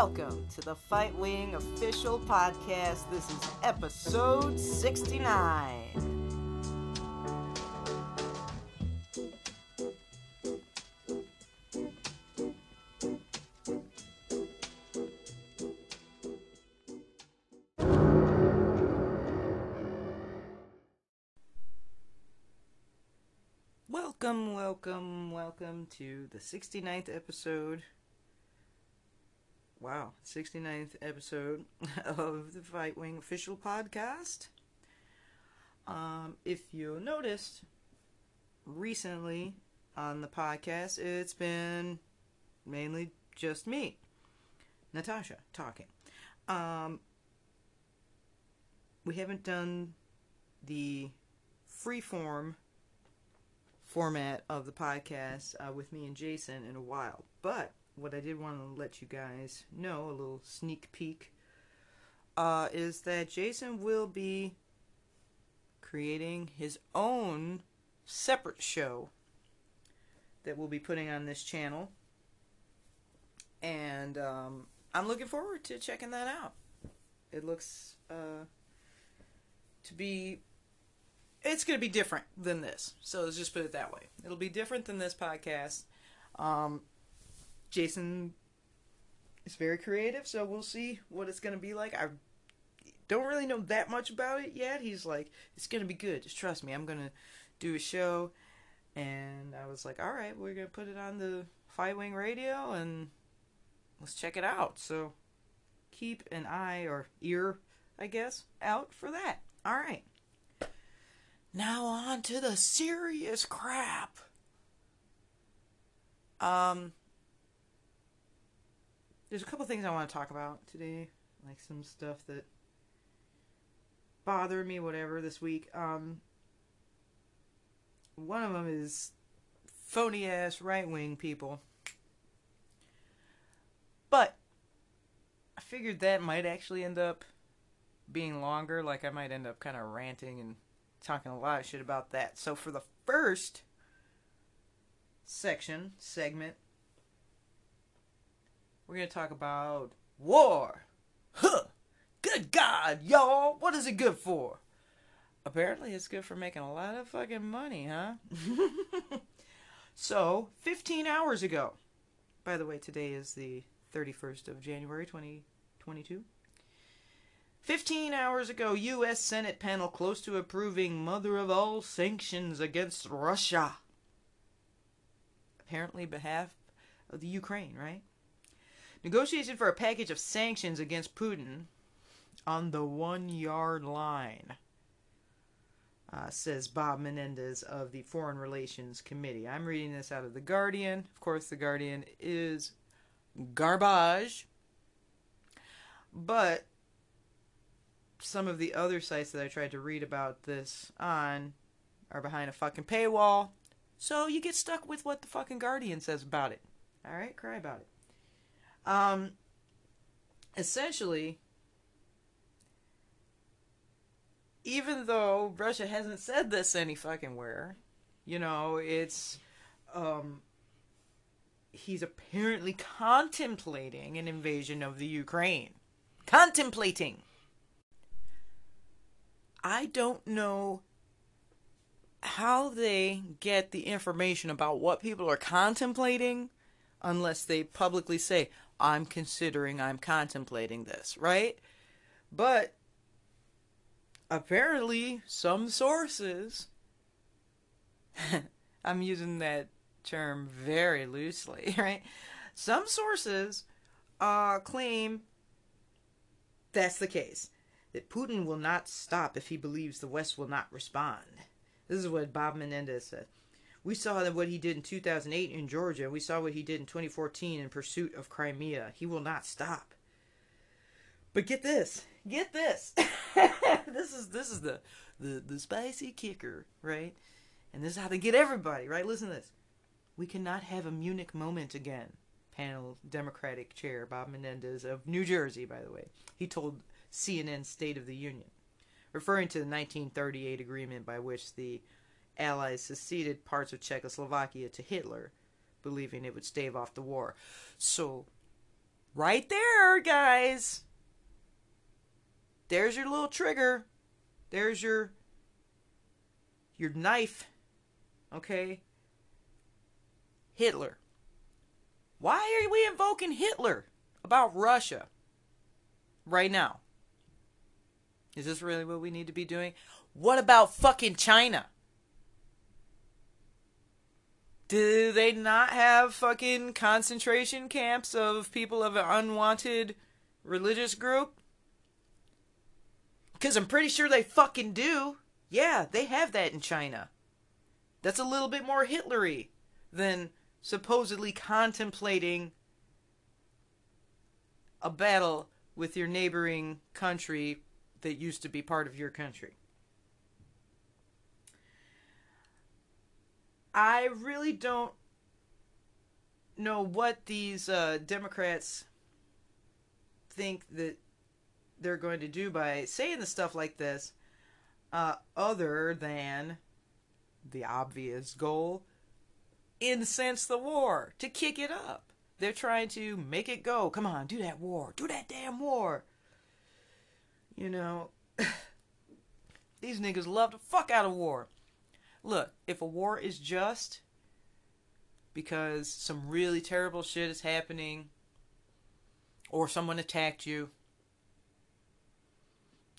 Welcome to the Fightwing official podcast. This is episode 69. Welcome, welcome, welcome to the 69th episode. Wow, 69th episode of the Fightwing official podcast. Um, if you noticed, recently on the podcast, it's been mainly just me, Natasha, talking. Um, we haven't done the freeform format of the podcast uh, with me and Jason in a while. But what I did want to let you guys know, a little sneak peek, uh, is that Jason will be creating his own separate show that we'll be putting on this channel. And um, I'm looking forward to checking that out. It looks uh, to be it's going to be different than this. So let's just put it that way. It'll be different than this podcast. Um, Jason is very creative, so we'll see what it's going to be like. I don't really know that much about it yet. He's like, it's going to be good. Just trust me. I'm going to do a show. And I was like, all right, we're going to put it on the Fightwing Radio and let's check it out. So keep an eye or ear, I guess, out for that. All right. Now on to the serious crap. Um, there's a couple things I want to talk about today, like some stuff that bothered me, whatever, this week. Um, one of them is phony ass right wing people. But I figured that might actually end up being longer. Like I might end up kind of ranting and talking a lot of shit about that. So for the first section, segment, we're going to talk about war. Huh! Good God, y'all! What is it good for? Apparently, it's good for making a lot of fucking money, huh? so, 15 hours ago, by the way, today is the 31st of January 2022. 15 hours ago, U.S. Senate panel close to approving mother of all sanctions against Russia. Apparently, behalf of the Ukraine, right? Negotiation for a package of sanctions against Putin on the one yard line, uh, says Bob Menendez of the Foreign Relations Committee. I'm reading this out of The Guardian. Of course, The Guardian is garbage. But some of the other sites that I tried to read about this on are behind a fucking paywall. So you get stuck with what the fucking Guardian says about it. Alright, cry about it. Um essentially even though Russia hasn't said this any fucking where, you know, it's um he's apparently contemplating an invasion of the Ukraine. Contemplating. I don't know how they get the information about what people are contemplating unless they publicly say, I'm considering, I'm contemplating this, right? But apparently, some sources, I'm using that term very loosely, right? Some sources uh, claim that's the case that Putin will not stop if he believes the West will not respond. This is what Bob Menendez said. We saw that what he did in 2008 in Georgia. We saw what he did in 2014 in pursuit of Crimea. He will not stop. But get this, get this. this is this is the, the the spicy kicker, right? And this is how they get everybody, right? Listen to this. We cannot have a Munich moment again. Panel Democratic Chair Bob Menendez of New Jersey, by the way. He told CNN State of the Union, referring to the 1938 agreement by which the Allies seceded parts of Czechoslovakia to Hitler, believing it would stave off the war. So, Right there, guys. There's your little trigger. There's your your knife. Okay? Hitler. Why are we invoking Hitler about Russia right now? Is this really what we need to be doing? What about fucking China? Do they not have fucking concentration camps of people of an unwanted religious group? Because I'm pretty sure they fucking do. Yeah, they have that in China. That's a little bit more Hitlery than supposedly contemplating a battle with your neighboring country that used to be part of your country. I really don't know what these uh, Democrats think that they're going to do by saying the stuff like this, uh, other than the obvious goal incense the war, to kick it up. They're trying to make it go. Come on, do that war. Do that damn war. You know, these niggas love the fuck out of war. Look, if a war is just because some really terrible shit is happening or someone attacked you,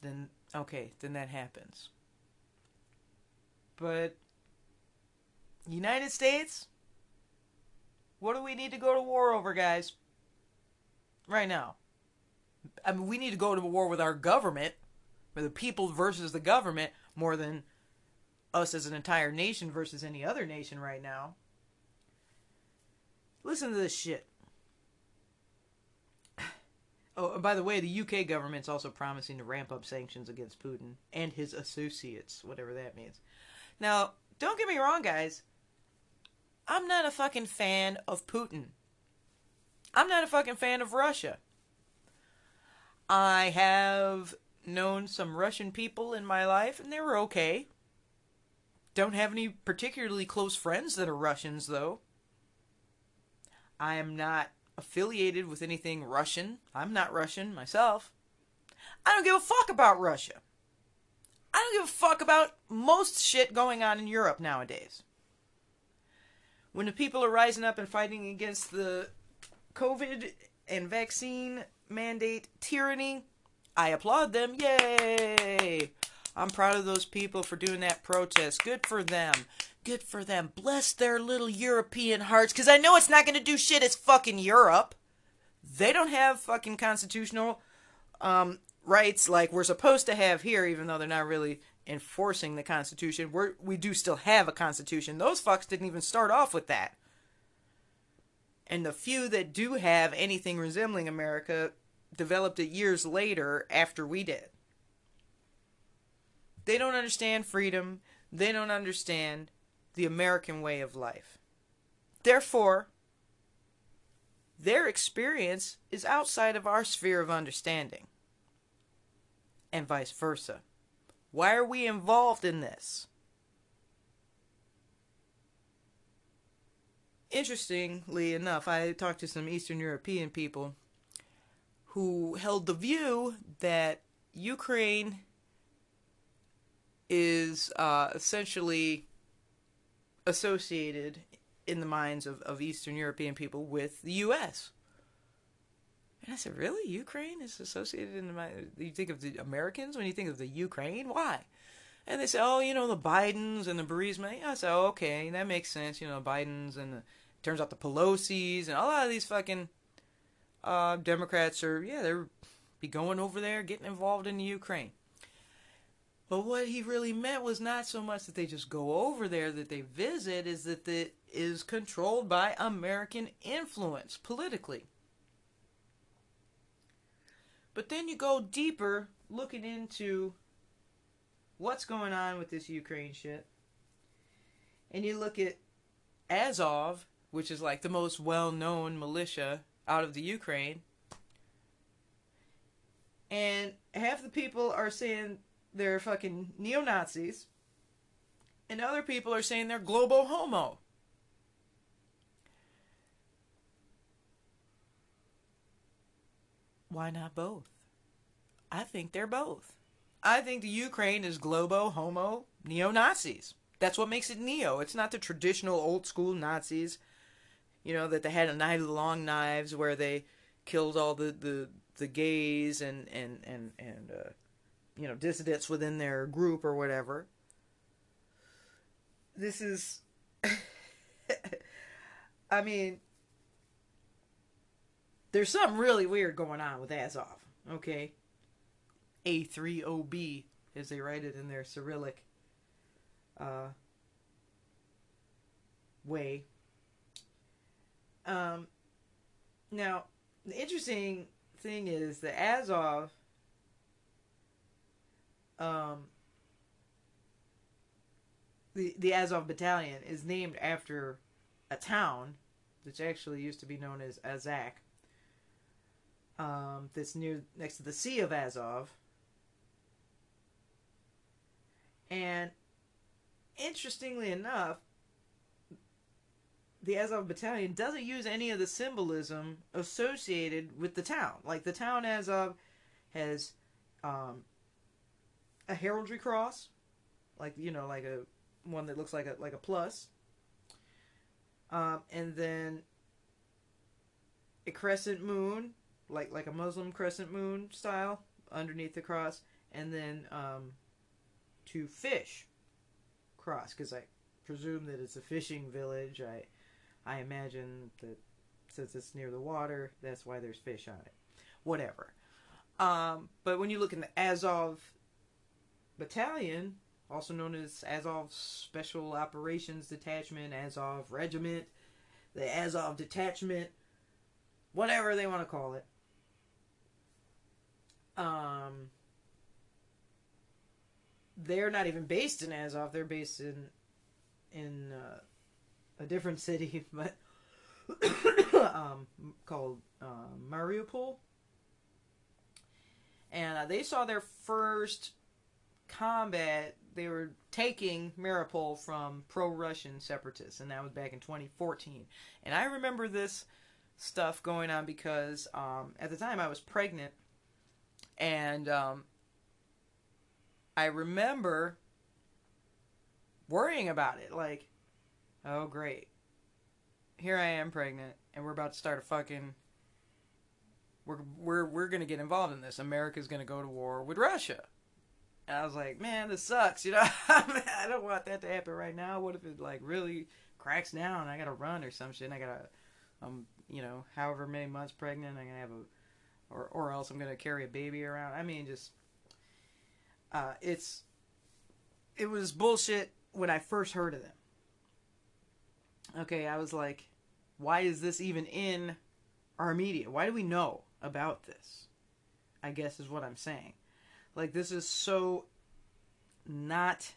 then okay, then that happens. But United States, what do we need to go to war over, guys? Right now. I mean, we need to go to war with our government, with the people versus the government, more than us as an entire nation versus any other nation right now. Listen to this shit. Oh, by the way, the UK government's also promising to ramp up sanctions against Putin and his associates, whatever that means. Now, don't get me wrong, guys. I'm not a fucking fan of Putin. I'm not a fucking fan of Russia. I have known some Russian people in my life, and they were okay. Don't have any particularly close friends that are Russians, though. I am not affiliated with anything Russian. I'm not Russian myself. I don't give a fuck about Russia. I don't give a fuck about most shit going on in Europe nowadays when the people are rising up and fighting against the COVID and vaccine mandate tyranny, I applaud them. Yay! I'm proud of those people for doing that protest. Good for them. Good for them. Bless their little European hearts, because I know it's not going to do shit. It's fucking Europe. They don't have fucking constitutional um, rights like we're supposed to have here, even though they're not really enforcing the Constitution. we we do still have a Constitution. Those fucks didn't even start off with that. And the few that do have anything resembling America developed it years later after we did. They don't understand freedom. They don't understand the American way of life. Therefore, their experience is outside of our sphere of understanding, and vice versa. Why are we involved in this? Interestingly enough, I talked to some Eastern European people who held the view that Ukraine is uh, essentially associated in the minds of, of Eastern European people with the U.S. And I said, really? Ukraine is associated in the mind? You think of the Americans when you think of the Ukraine? Why? And they say, oh, you know, the Bidens and the Burisma. I said, oh, okay, that makes sense. You know, Bidens and the, turns out the Pelosi's and a lot of these fucking uh, Democrats are, yeah, they're be going over there, getting involved in the Ukraine. But what he really meant was not so much that they just go over there, that they visit, is that it is controlled by American influence politically. But then you go deeper looking into what's going on with this Ukraine shit. And you look at Azov, which is like the most well known militia out of the Ukraine. And half the people are saying they're fucking neo Nazis. And other people are saying they're global homo. why not both? I think they're both. I think the Ukraine is globo homo neo Nazis. That's what makes it neo. It's not the traditional old school Nazis, you know, that they had a night of the long knives where they killed all the, the, the gays and and and and uh, you know dissidents within their group or whatever. This is, I mean, there's something really weird going on with Azov. Okay, A3OB as they write it in their Cyrillic uh, way. Um, now, the interesting thing is that Azov um, the the Azov Battalion is named after a town which actually used to be known as Azak. Um, that's near next to the Sea of Azov. And interestingly enough, the Azov Battalion doesn't use any of the symbolism associated with the town. Like the town Azov has um, a heraldry cross, like you know, like a one that looks like a like a plus, um, and then a crescent moon, like like a Muslim crescent moon style underneath the cross, and then um, two fish cross because I presume that it's a fishing village. I I imagine that since it's near the water, that's why there's fish on it. Whatever. Um, but when you look in the Azov Battalion, also known as Azov Special Operations Detachment, Azov Regiment, the Azov Detachment, whatever they want to call it. Um, they're not even based in Azov. They're based in in uh, a different city, but um, called uh, Mariupol, and uh, they saw their first combat. They were taking Mariupol from pro-Russian separatists, and that was back in 2014. And I remember this stuff going on because um, at the time I was pregnant, and um, I remember worrying about it, like Oh, great. Here I am pregnant, and we're about to start a fucking. We're, we're, we're to get involved in this. America's to go to war with Russia. I was like, man, this sucks. You know, I don't want that to happen right now. What if it, like, really cracks down and I got to run or some shit and I got to, um, you know, however many months pregnant, I'm to have a, or, or else I'm to carry a baby around. I mean, just, uh, it's, it was bullshit when I first heard of them okay, I was like, why is this even in our media? Why do we know about this? I guess is what I'm saying. Like, this is so not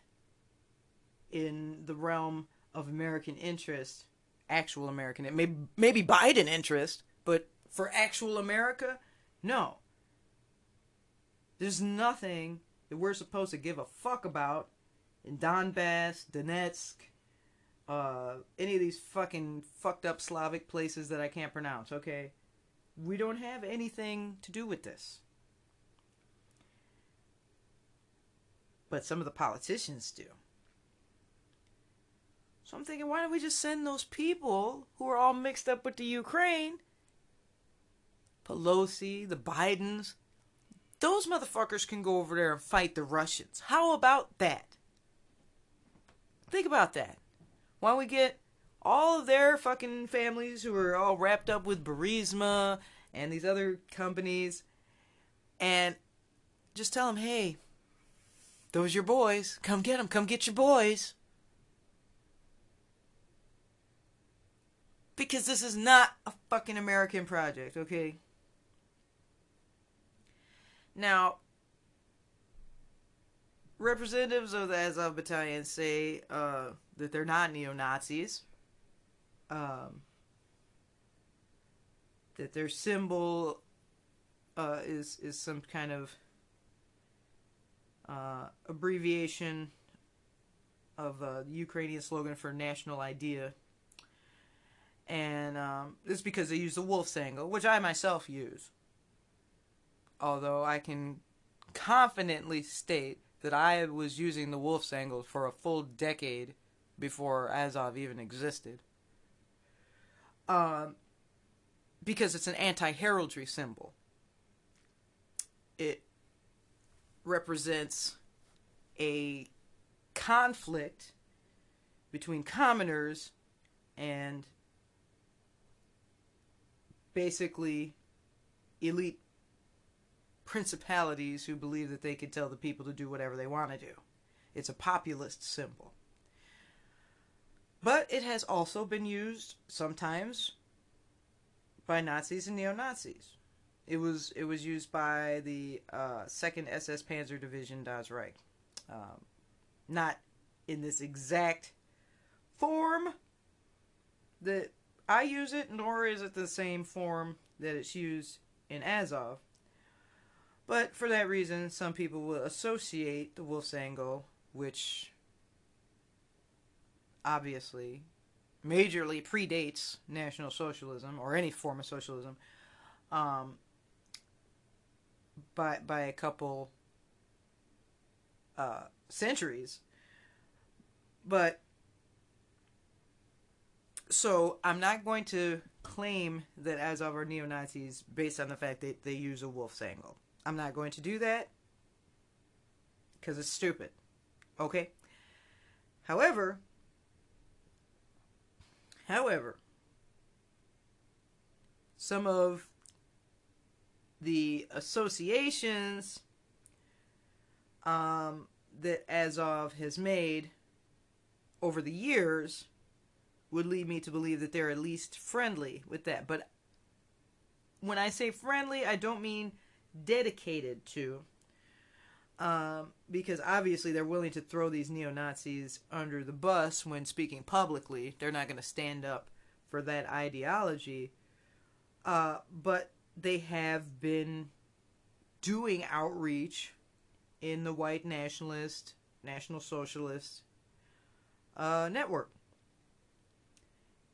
in the realm of American interest, actual American, it may maybe Biden interest, but for actual America, no. There's nothing that we're supposed to give a fuck about in Donbass, Donetsk, uh, any of these fucking fucked up Slavic places that I can't pronounce, okay? We don't have anything to do with this. But some of the politicians do. So I'm thinking, why don't we just send those people who are all mixed up with the Ukraine? Pelosi, the Bidens, those motherfuckers can go over there and fight the Russians. How about that? Think about that. Why don't we get all of their fucking families who are all wrapped up with Burisma and these other companies and just tell them, hey, those your boys. Come get them. Come get your boys. Because this is not a fucking American project, okay? Now, representatives of the Azov Battalion say uh, that they're not neo Nazis. Um, that their symbol uh, is is some kind of uh, abbreviation of uh, the Ukrainian slogan for national idea. And um, it's because they use the wolf's angle, which I myself use. although I can confidently state that I was using the wolf's angle for a full decade before Azov even existed. Um, because it's an anti heraldry symbol. It represents a conflict between commoners and basically elite principalities who believe that they can tell the people to do whatever they want to do. It's a populist symbol. But it has also been used sometimes by Nazis and neo Nazis. It was it was used by the uh, Second SS Panzer Division Das Reich, um, not in this exact form that I use it, nor is it the same form that it's used in Azov. But for that reason, some people will associate the Wolf's Angle, which obviously majorly predates National Socialism or any form of socialism, um, by by a couple uh, centuries. But so I'm not going to claim that Azov are neo Nazis based on the fact that they use a wolf's angle. I'm not going to do that because it's stupid. Okay? However, however, some of the associations um, that Azov has made over the years would lead me to believe that they're at least friendly with that. But when I say friendly, I don't mean dedicated to. Um, because obviously they're willing to throw these neo Nazis under the bus when speaking publicly. They're not going to stand up for that ideology. Uh, but they have been doing outreach in the white nationalist, national socialist uh, network.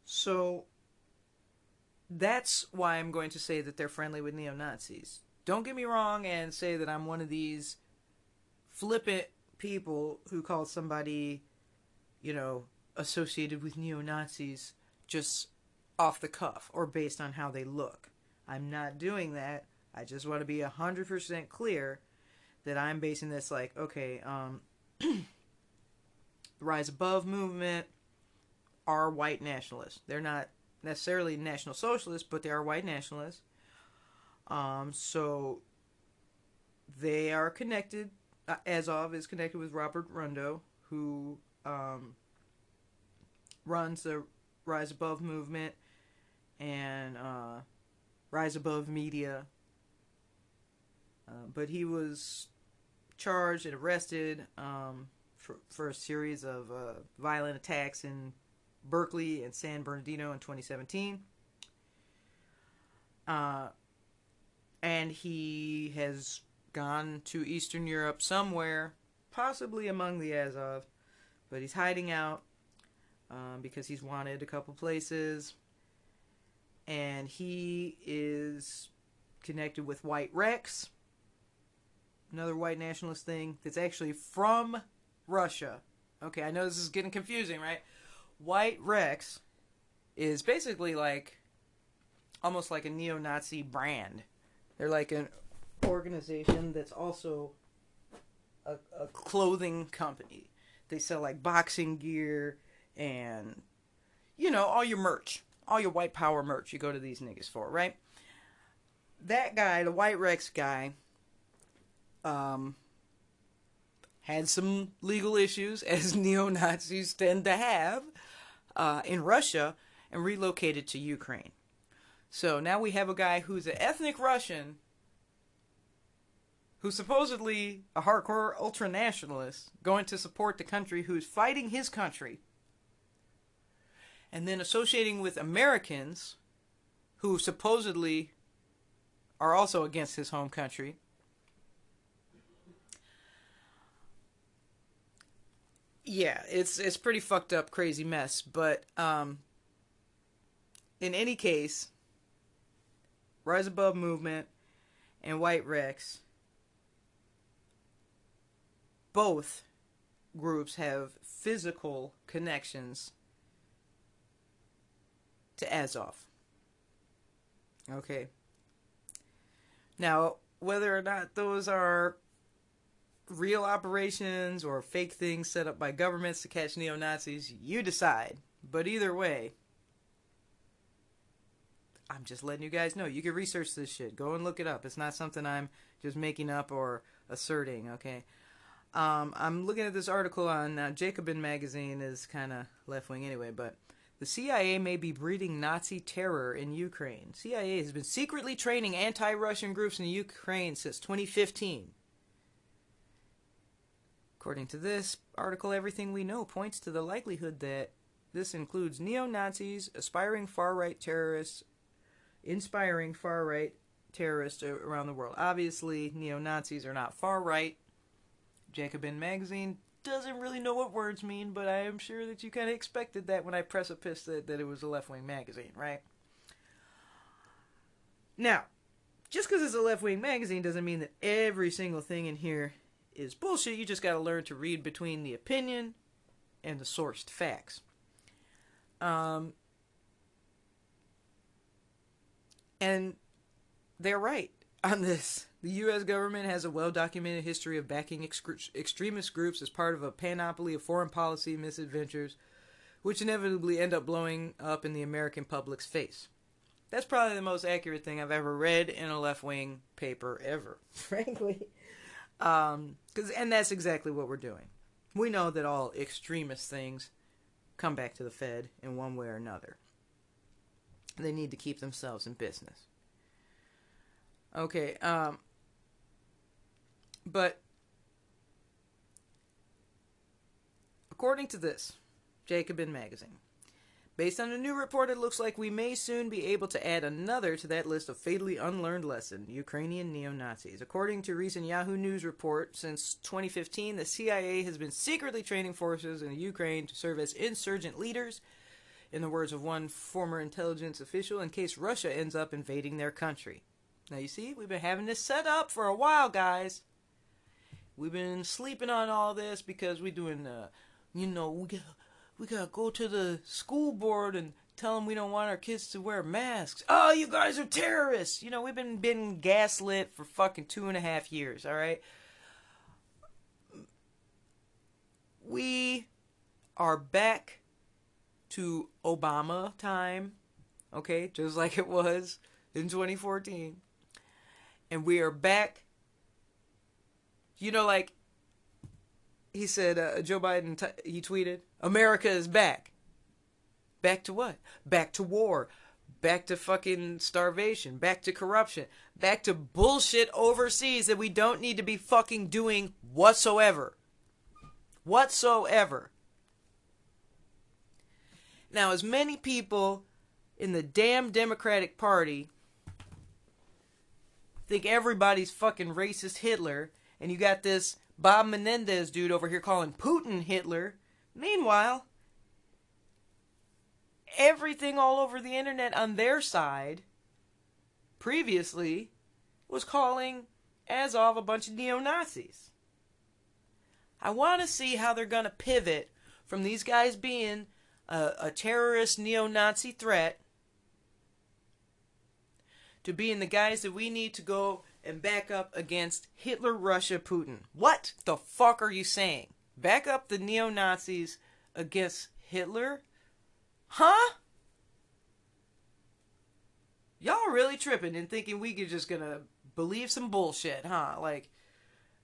So that's why I'm going to say that they're friendly with neo Nazis. Don't get me wrong and say that I'm one of these flippant people who call somebody, you know, associated with neo Nazis just off the cuff or based on how they look. I'm not doing that. I just want to be 100% clear that I'm basing this like, okay, um, the Rise Above movement are white nationalists. They're not necessarily national socialists, but they are white nationalists. Um, so they are connected. Uh, Azov is connected with Robert Rundo, who um, runs the Rise Above movement and uh, Rise Above Media. Uh, but he was charged and arrested um, for, for a series of uh, violent attacks in Berkeley and San Bernardino in 2017. Uh, and he has gone to Eastern Europe somewhere, possibly among the Azov, but he's hiding out um, because he's wanted a couple places and he is connected with White Rex, another white nationalist thing that's actually from Russia. Okay, I know this is getting confusing, right? White Rex is basically like almost like a neo Nazi brand. They're like an organization that's also a, a clothing company. They sell like boxing gear and, you know, all your merch all your white power merch you go to these niggas for, right? That guy, the White Rex guy, um, had some legal issues, as neo Nazis tend to have, uh, in Russia, and relocated to Ukraine. So now we have a guy who's an ethnic Russian, who's supposedly a hardcore ultra nationalist, going to support the country who's fighting his country and then associating with Americans who supposedly are also against his home country. Yeah, it's it's pretty fucked up, crazy mess. But um, in any case, Rise Above movement and White Rex, both groups have physical connections to Azov. Okay. Now, whether or not those are real operations or fake things set up by governments to catch neo Nazis, you decide. But either way, I'm just letting you guys know. You can research this shit. Go and look it up. It's not something I'm just making up or asserting, okay? Um, I'm looking at this article on now. Jacobin magazine is kind of left wing anyway, but the CIA may be breeding Nazi terror in Ukraine. CIA has been secretly training anti-Russian groups in Ukraine since 2015. According to this article, everything we know points to the likelihood that this includes neo Nazis, aspiring far right terrorists, inspiring far right terrorists around the world. Obviously, neo Nazis are not far right. Jacobin magazine doesn't really know what words mean, but I am sure that you kind of expected that when I precipice that, that it was a left wing magazine, right? Now, just because it's a left wing magazine doesn't mean that every single thing in here is bullshit. You just got to learn to read between the opinion and the sourced facts. Um, and they're right on this. The U.S. government has a well documented history of backing ex- extremist groups as part of a panoply of foreign policy misadventures, which inevitably end up blowing up in the American public's face. That's probably the most accurate thing I've ever read in a left wing paper ever, frankly. Um, cause, and that's exactly what we're doing. We know that all extremist things come back to the Fed in one way or another. They need to keep themselves in business. Okay, um, but according to this, Jacobin magazine, Based on a new report, it looks like we may soon be able to add another to that list of fatally unlearned lesson Ukrainian neo Nazis. According to recent Yahoo News report, since 2015, the CIA has been secretly training forces in Ukraine to serve as insurgent leaders, in the words of one former intelligence official, in case Russia ends up invading their country. Now, you see, we've been having this set up for a while, guys. We've been sleeping on all this because we're doing, uh, you know, we got we gotta go to the school board and tell them we don't want our kids to wear masks. Oh, you guys are terrorists. You know, we've been been gaslit for fucking two and a half years. All right. We are back to Obama time. Okay, just like it was in 2014. And we are back. You know, like he said, uh, Joe Biden, t- he tweeted, America is back. Back to what? Back to war. Back to fucking starvation. Back to corruption. Back to bullshit overseas that we don't need to be fucking doing whatsoever. Whatsoever. Now, as many people in the damn Democratic Party think everybody's fucking racist Hitler, and you got this Bob Menendez dude over here calling Putin Hitler, Meanwhile, everything all over the internet on their side previously was calling Azov a bunch of neo Nazis. I want to see how they're going to pivot from these guys being a, a terrorist neo Nazi threat to being the guys that we need to go and back up against Hitler, Russia, Putin. What the fuck are you saying? back up the neo Nazis against Hitler? Huh? Y'all really tripping and thinking we could just gonna believe some bullshit, huh? Like,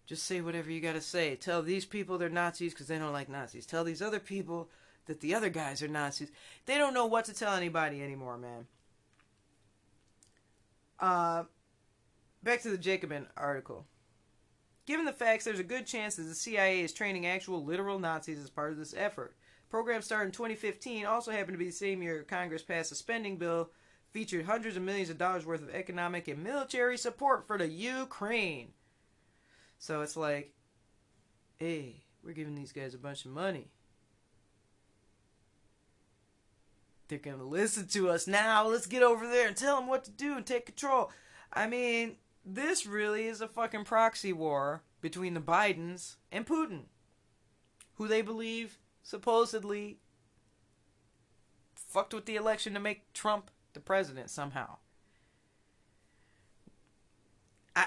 just say whatever you gotta say. Tell these people they're Nazis because they don't like Nazis. Tell these other people that the other guys are Nazis. They don't know what to tell anybody anymore, man. Uh, back to the Jacobin article. Given the facts, there's a good chance that the CIA is training actual literal Nazis as part of this effort. Program started in 2015, also happened to be the same year Congress passed a spending bill featured hundreds of millions of dollars worth of economic and military support for the Ukraine. So it's like, hey, we're giving these guys a bunch of money. They're going to listen to us now. Let's get over there and tell them what to do and take control. I mean, this really is a fucking proxy war between the Bidens and Putin, who they believe supposedly fucked with the election to make Trump the president somehow. I,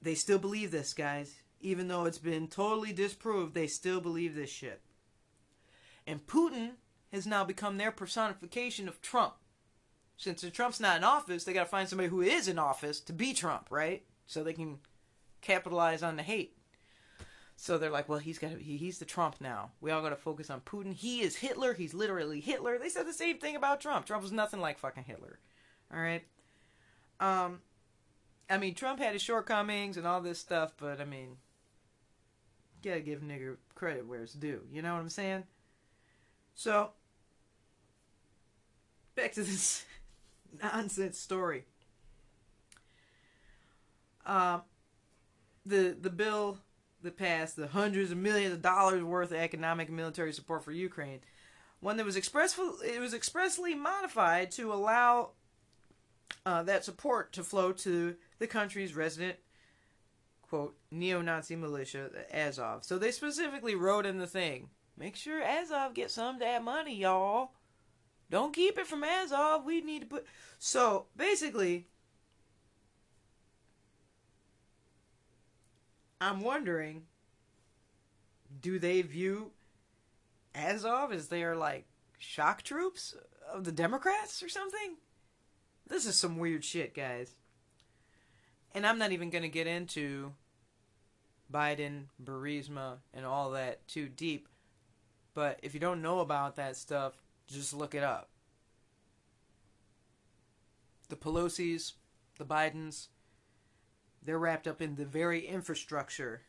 they still believe this, guys. Even though it's been totally disproved, they still believe this shit. And Putin has now become their personification of Trump. Since Trump's not in office, they got to find somebody who is in office to be Trump, right? So they can capitalize on the hate. So they're like, well, he's got he, he's the Trump now. We all got to focus on Putin. He is Hitler. He's literally Hitler. They said the same thing about Trump. Trump was nothing like fucking Hitler. All right. Um, I mean, Trump had his shortcomings and all this stuff, but I mean, gotta give nigger credit where it's due. You know what I'm saying? So, back to this nonsense story. Um, the the bill that passed, the hundreds of millions of dollars worth of economic and military support for Ukraine, one that was expressly it was expressly modified to allow uh, that support to flow to the country's resident quote neo-Nazi militia, the Azov. So they specifically wrote in the thing, make sure Azov gets some of that money, y'all. Don't keep it from Azov. We need to put. So basically, I'm wondering, do they view Azov as their like shock troops of the Democrats or something? This is some weird shit, guys. And I'm not even going to get into Biden, Burisma, and all that too deep. But if you don't know about that stuff, just look it up. The Pelosi's, the Bidens, they're wrapped up in the very infrastructure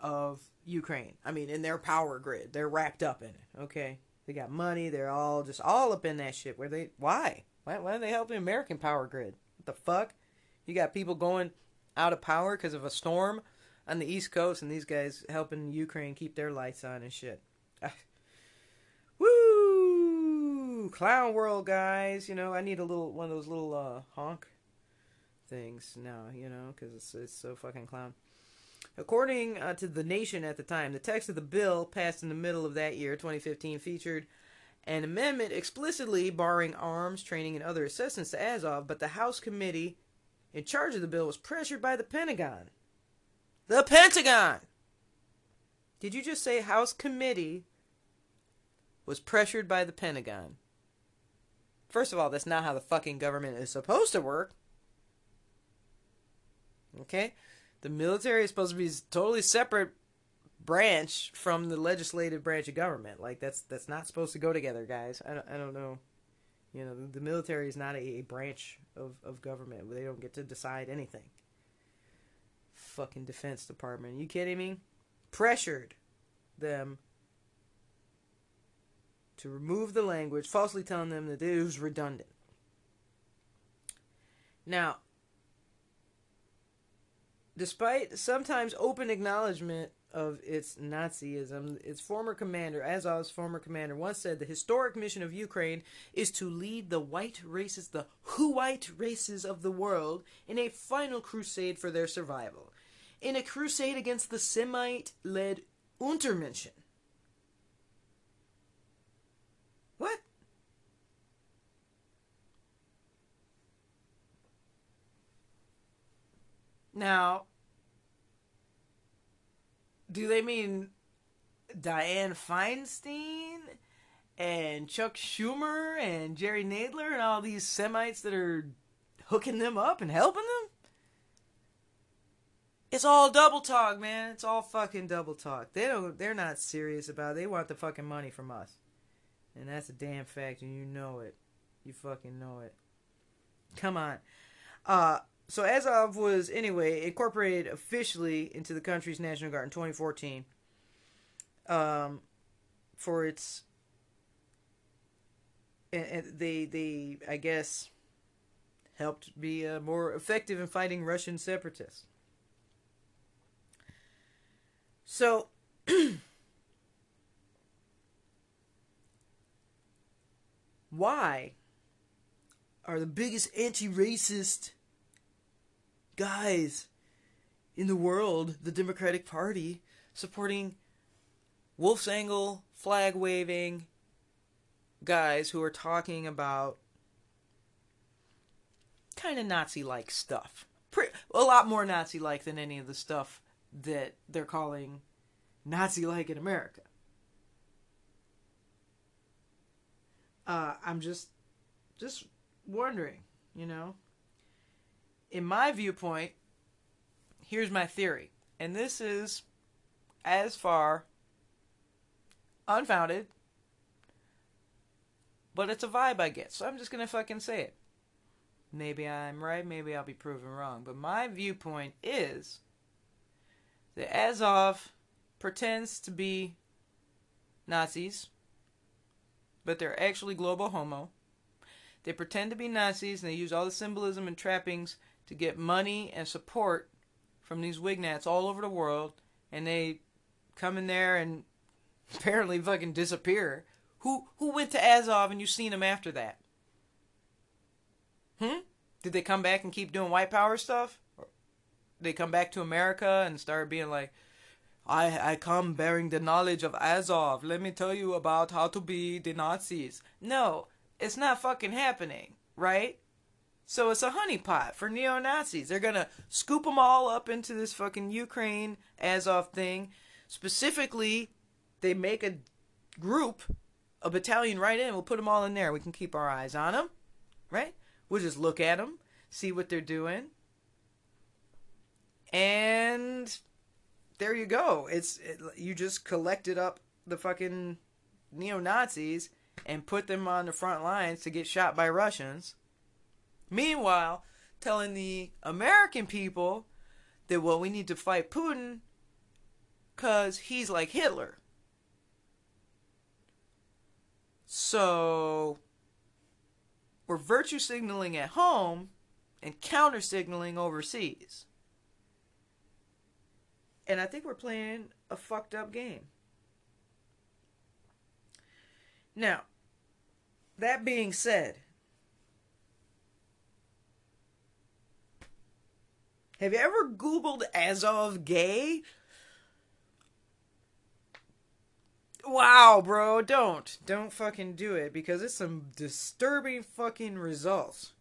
of Ukraine. I mean, in their power grid. They're wrapped up in it, okay? They got money. They're all just all up in that shit. Where they? Why? Why? Why are they helping American power grid? What the fuck? You got people going out of power because of a storm on the East Coast, and these guys helping Ukraine keep their lights on and shit. Ah, Clown world, guys. You know, I need a little one of those little uh, honk things now. You know, because it's it's so fucking clown. According uh, to The Nation at the time, the text of the bill passed in the middle of that year, 2015, featured an amendment explicitly barring arms, training, and other assistance to Azov, but the House committee in charge of the bill was pressured by the Pentagon. The Pentagon! Did you just say House committee was pressured by the Pentagon? First of all, that's not how the fucking government is supposed to work. Okay? the military is supposed to be a totally separate branch from the legislative branch of government. Like that's that's not supposed to go together, guys. I don't, I don't know. You know, the, military is not a, a branch of, of government. They don't get to decide anything. Fucking Defense Department. Are you kidding me? Pressured them to remove the language, falsely telling them that it was redundant. Now, Despite sometimes open acknowledgement of its Nazism, its former commander, Azov's former commander, once said the historic mission of Ukraine is to lead the white races, the white races of the world, in a final crusade for their survival. In a crusade against the Semite led Untermenschen. What? Now, do they mean Dianne Feinstein and Chuck Schumer and Jerry Nadler and all these Semites that are hooking them up and helping them? It's all double talk, man. It's all fucking double talk. They don't they're not serious about it. They want the fucking money from us. And that's a damn fact and you know it. You fucking know it. Come on. Uh so Azov was anyway incorporated officially into the country's national guard in 2014 um, for its and, and they they I guess helped be uh, more effective in fighting Russian separatists. So why are the biggest anti-racist guys in the world, the Democratic Party, supporting Wolfsangel flag waving guys who are talking about kind of Nazi like stuff. a lot more Nazi like than any of the stuff that they're calling Nazi like in America. Uh, I'm just just wondering, you know. In my viewpoint, here's my theory. And this is as far unfounded, but it's a vibe I get. So I'm just to fucking say it. Maybe I'm right, maybe I'll be proven wrong. But my viewpoint is that Azov pretends to be Nazis, but they're actually global homo. They pretend to be Nazis and they use all the symbolism and trappings to get money and support from these wignats all over the world, and they come in there and apparently fucking disappear. Who who went to Azov and you seen them after that? Hmm? Did they come back and keep doing white power stuff? Or they come back to America and start being like, I I come bearing the knowledge of Azov. Let me tell you about how to be the Nazis. No, it's not fucking happening, right? So it's a honeypot for neo Nazis. They're gonna scoop them all up into this fucking Ukraine Azov thing. Specifically, they make a group, a battalion right in. We'll put them all in there. We can keep our eyes on them, right? We'll just look at them, see what they're doing, and there you go. It's it, you just collected up the fucking neo Nazis and put them on the front lines to get shot by Russians. Meanwhile, telling the American people that well we need to fight Putin cuz he's like Hitler. So we're virtue signaling at home and counter signaling overseas. And I think we're playing a fucked up game. Now, that being said, have you ever Googled Azov gay? Wow, bro, don't. Don't fucking do it because it's some disturbing fucking results.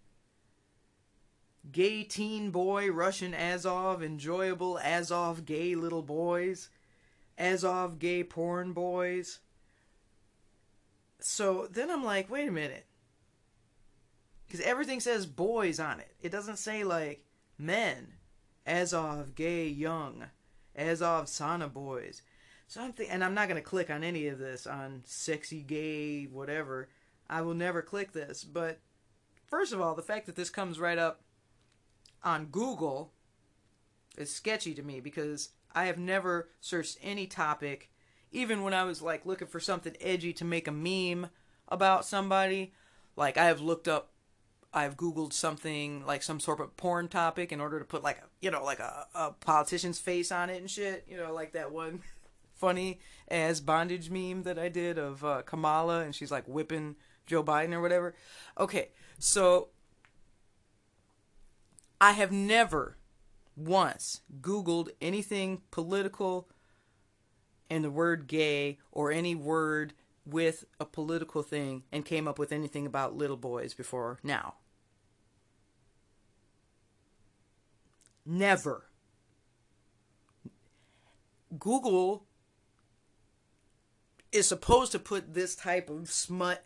Gay teen boy, Russian Azov, enjoyable Azov gay little boys, Azov gay porn boys. So then I'm like, wait a minute. Because everything says boys on it. It doesn't say like men, Azov gay young, Azov sauna boys. So I'm thinking, and I'm not going to click on any of this on sexy gay whatever. I will never click this. But first of all, the fact that this comes right up on Google is sketchy to me because I have never searched any topic, even when I was like looking for something edgy to make a meme about somebody. Like I have looked up I've googled something like some sort of porn topic in order to put like a you know like a, a politician's face on it and shit you know like that one funny as bondage meme that I did of uh, Kamala and she's like whipping Joe Biden or whatever. Okay, so I have never once Googled anything political and the word gay or any word with a political thing and came up with anything about little boys before now. Never. Google is supposed to put this type of smut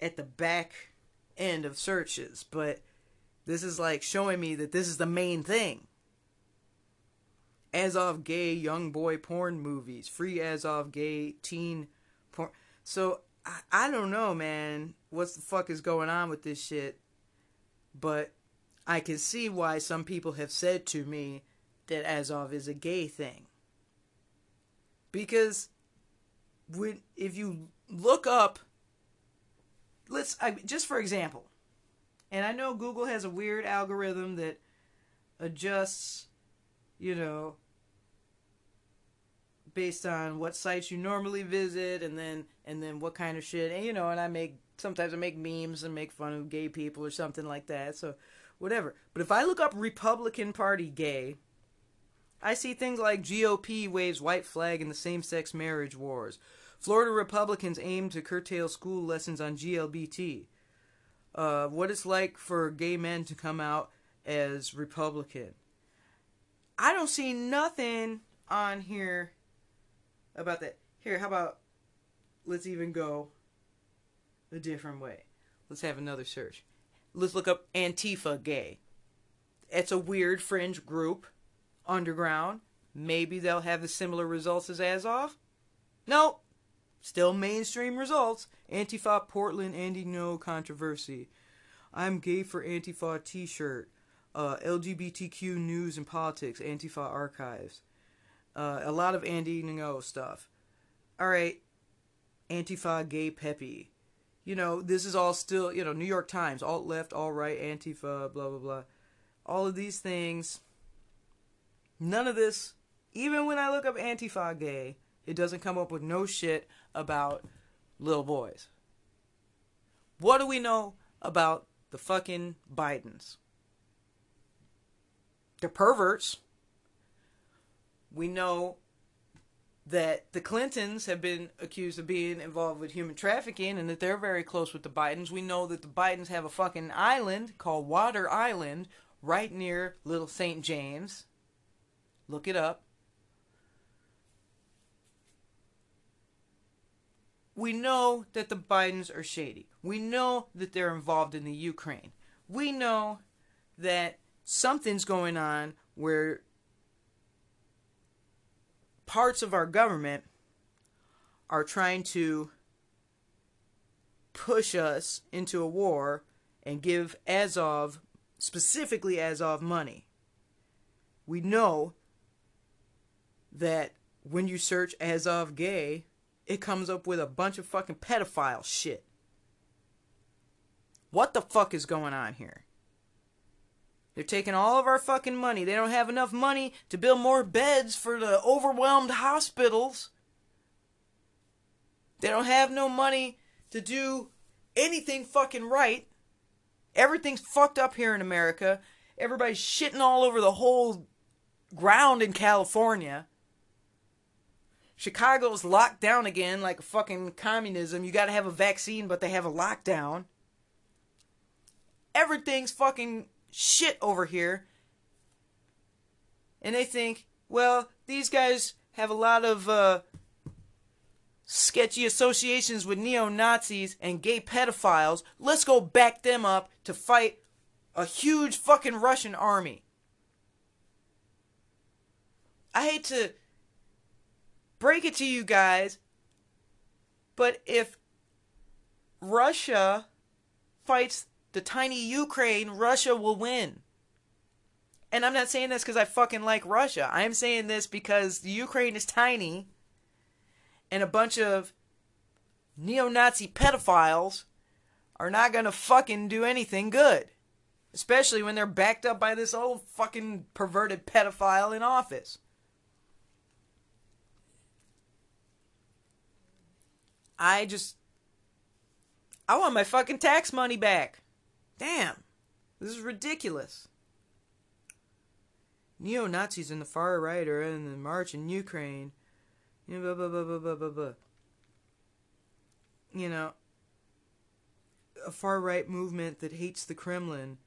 at the back end of searches, but this is like showing me that this is the main thing. Azov gay young boy porn movies, free Azov gay teen porn. So I, I don't know, man, what the fuck is going on with this shit, but I can see why some people have said to me that Azov is a gay thing. Because when if you look up let's I, just for example and i know google has a weird algorithm that adjusts you know based on what sites you normally visit and then and then what kind of shit and you know and i make sometimes I make memes and make fun of gay people or something like that. So, whatever. But if I look up Republican Party gay, I see things like GOP waves white flag in the same sex marriage wars. Florida Republicans aim to curtail school lessons on GLBT. Uh, what it's like for gay men to come out as Republican. I don't see nothing on here about that. Here, how about let's even go a different way. Let's have another search. Let's look up Antifa gay. It's a weird fringe group, underground. Maybe they'll have the similar results as Azov. No, still mainstream results. Antifa Portland Andy Ngo controversy. I'm gay for Antifa T-shirt. Uh, LGBTQ news and politics. Antifa archives. Uh, a lot of Andy Ngo stuff. All right, Antifa gay peppy you know, this is all still, you know, New York Times, alt left, alt right, Antifa, blah, blah, blah. All of these things, none of this, even when I look up Antifa gay, it doesn't come up with no shit about little boys. What do we know about the fucking Bidens? They're perverts. We know that the Clintons have been accused of being involved with human trafficking and that they're very close with the Bidens. We know that the Bidens have a fucking island called Water Island right near Little St. James. Look it up. We know that the Bidens are shady. We know that they're involved in the Ukraine. We know that something's going on where parts of our government are trying to push us into a war and give Azov, specifically Azov, money. We know that when you search Azov gay, it comes up with a bunch of fucking pedophile shit. What the fuck is going on here? They're taking all of our fucking money. They don't have enough money to build more beds for the overwhelmed hospitals. They don't have no money to do anything fucking right. Everything's fucked up here in America. Everybody's shitting all over the whole ground in California. Chicago's locked down again like fucking communism. You gotta have a vaccine, but they have a lockdown. Everything's fucking shit over here. And they think, well, these guys have a lot of uh, sketchy associations with neo Nazis and gay pedophiles. Let's go back them up to fight a huge fucking Russian army. I hate to break it to you guys, but if Russia fights the tiny Ukraine, Russia will win. And I'm not saying this because I fucking like Russia. I am saying this because the Ukraine is tiny and a bunch of neo Nazi pedophiles are not gonna fucking do anything good. Especially when they're backed up by this old fucking perverted pedophile in office. I just. I want my fucking tax money back. Damn, this is ridiculous. Neo Nazis and the far right are in the march in Ukraine. You know, blah, blah, blah, blah, blah, blah. You know, a far right movement that hates the Kremlin.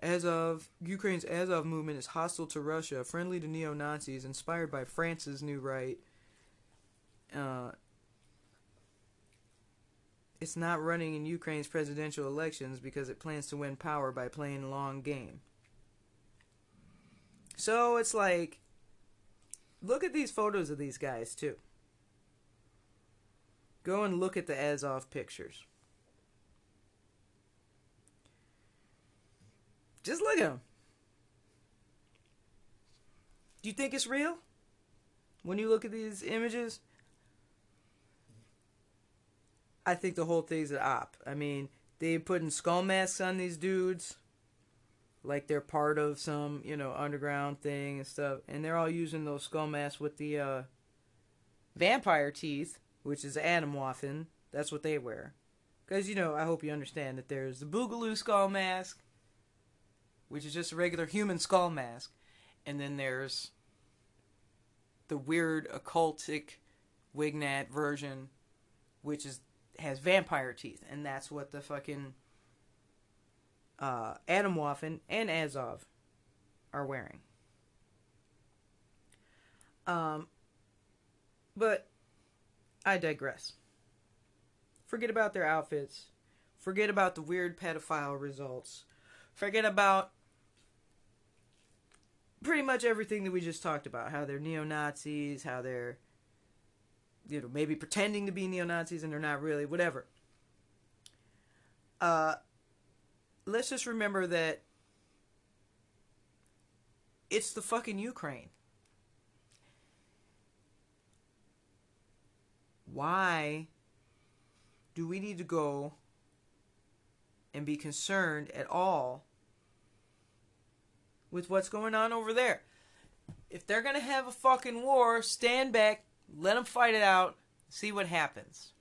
As of Ukraine's Azov movement is hostile to Russia, friendly to neo Nazis, inspired by France's new right. Uh, it's not running in Ukraine's presidential elections because it plans to win power by playing long game. So it's like, look at these photos of these guys too. Go and look at the Azov pictures. Just look at them. Do you think it's real? When you look at these images? I think the whole thing's an op. I mean, they're putting skull masks on these dudes, like they're part of some you know underground thing and stuff, and they're all using those skull masks with the uh, vampire teeth, which is Atomwaffen. That's what they wear. Because, you know, I hope you understand that there's the Boogaloo skull mask, which is just a regular human skull mask. And then there's the weird occultic Wignat version, which is has vampire teeth, and that's what the fucking uh, Atomwaffen and Azov are wearing. Um, but I digress. Forget about their outfits. Forget about the weird pedophile results. Forget about pretty much everything that we just talked about. How they're neo Nazis, how they're, you know, maybe pretending to be neo Nazis and they're not really, whatever. Uh, let's just remember that it's the fucking Ukraine. Why do we need to go and be concerned at all with what's going on over there? If they're going to have a fucking war, stand back, let them fight it out, see what happens.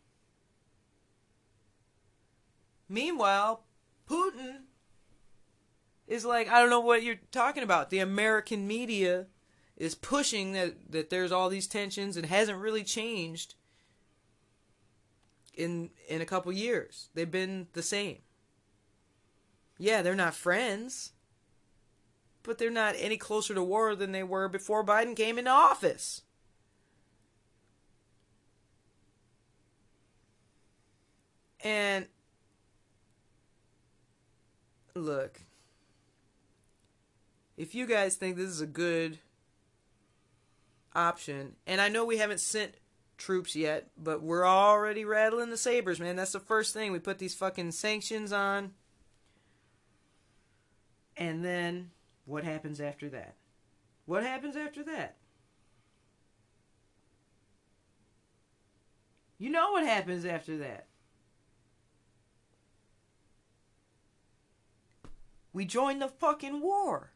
Meanwhile, Putin is like, I don't know what you're talking about. The American media is pushing that, that there's all these tensions and hasn't really changed in in a couple years. They've been the same. Yeah, they're not friends, but they're not any closer to war than they were before Biden came into office. And look, if you guys think this is a good option, and I know we haven't sent troops yet, but we're already rattling the sabers, man. That's the first thing. We put these fucking sanctions on. And then what happens after that? What happens after that? You know what happens after that. We join the fucking war.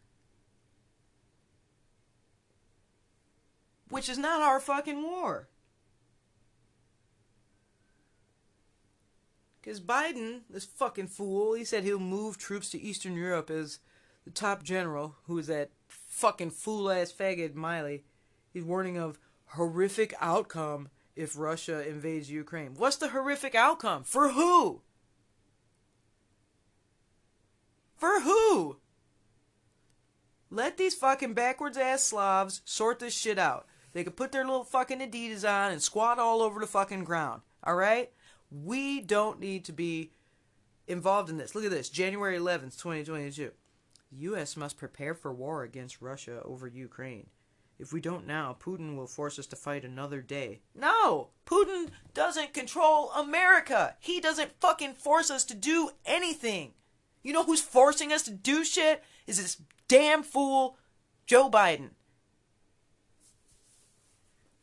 Which is not our fucking war. Because Biden, this fucking fool, he said he'll move troops to Eastern Europe as the top general, who is that fucking fool ass faggot Milley. He's warning of horrific outcome if Russia invades Ukraine. What's the horrific outcome? For who? For who? Let these fucking backwards ass Slavs sort this shit out. They could put their little fucking Adidas on and squat all over the fucking ground. Alright? We don't need to be involved in this. Look at this January 11th, 2022. The U.S. must prepare for war against Russia over Ukraine. If we don't now, Putin will force us to fight another day. No! Putin doesn't control America! He doesn't fucking force us to do anything! You know who's forcing us to do shit? Is this damn fool, Joe Biden.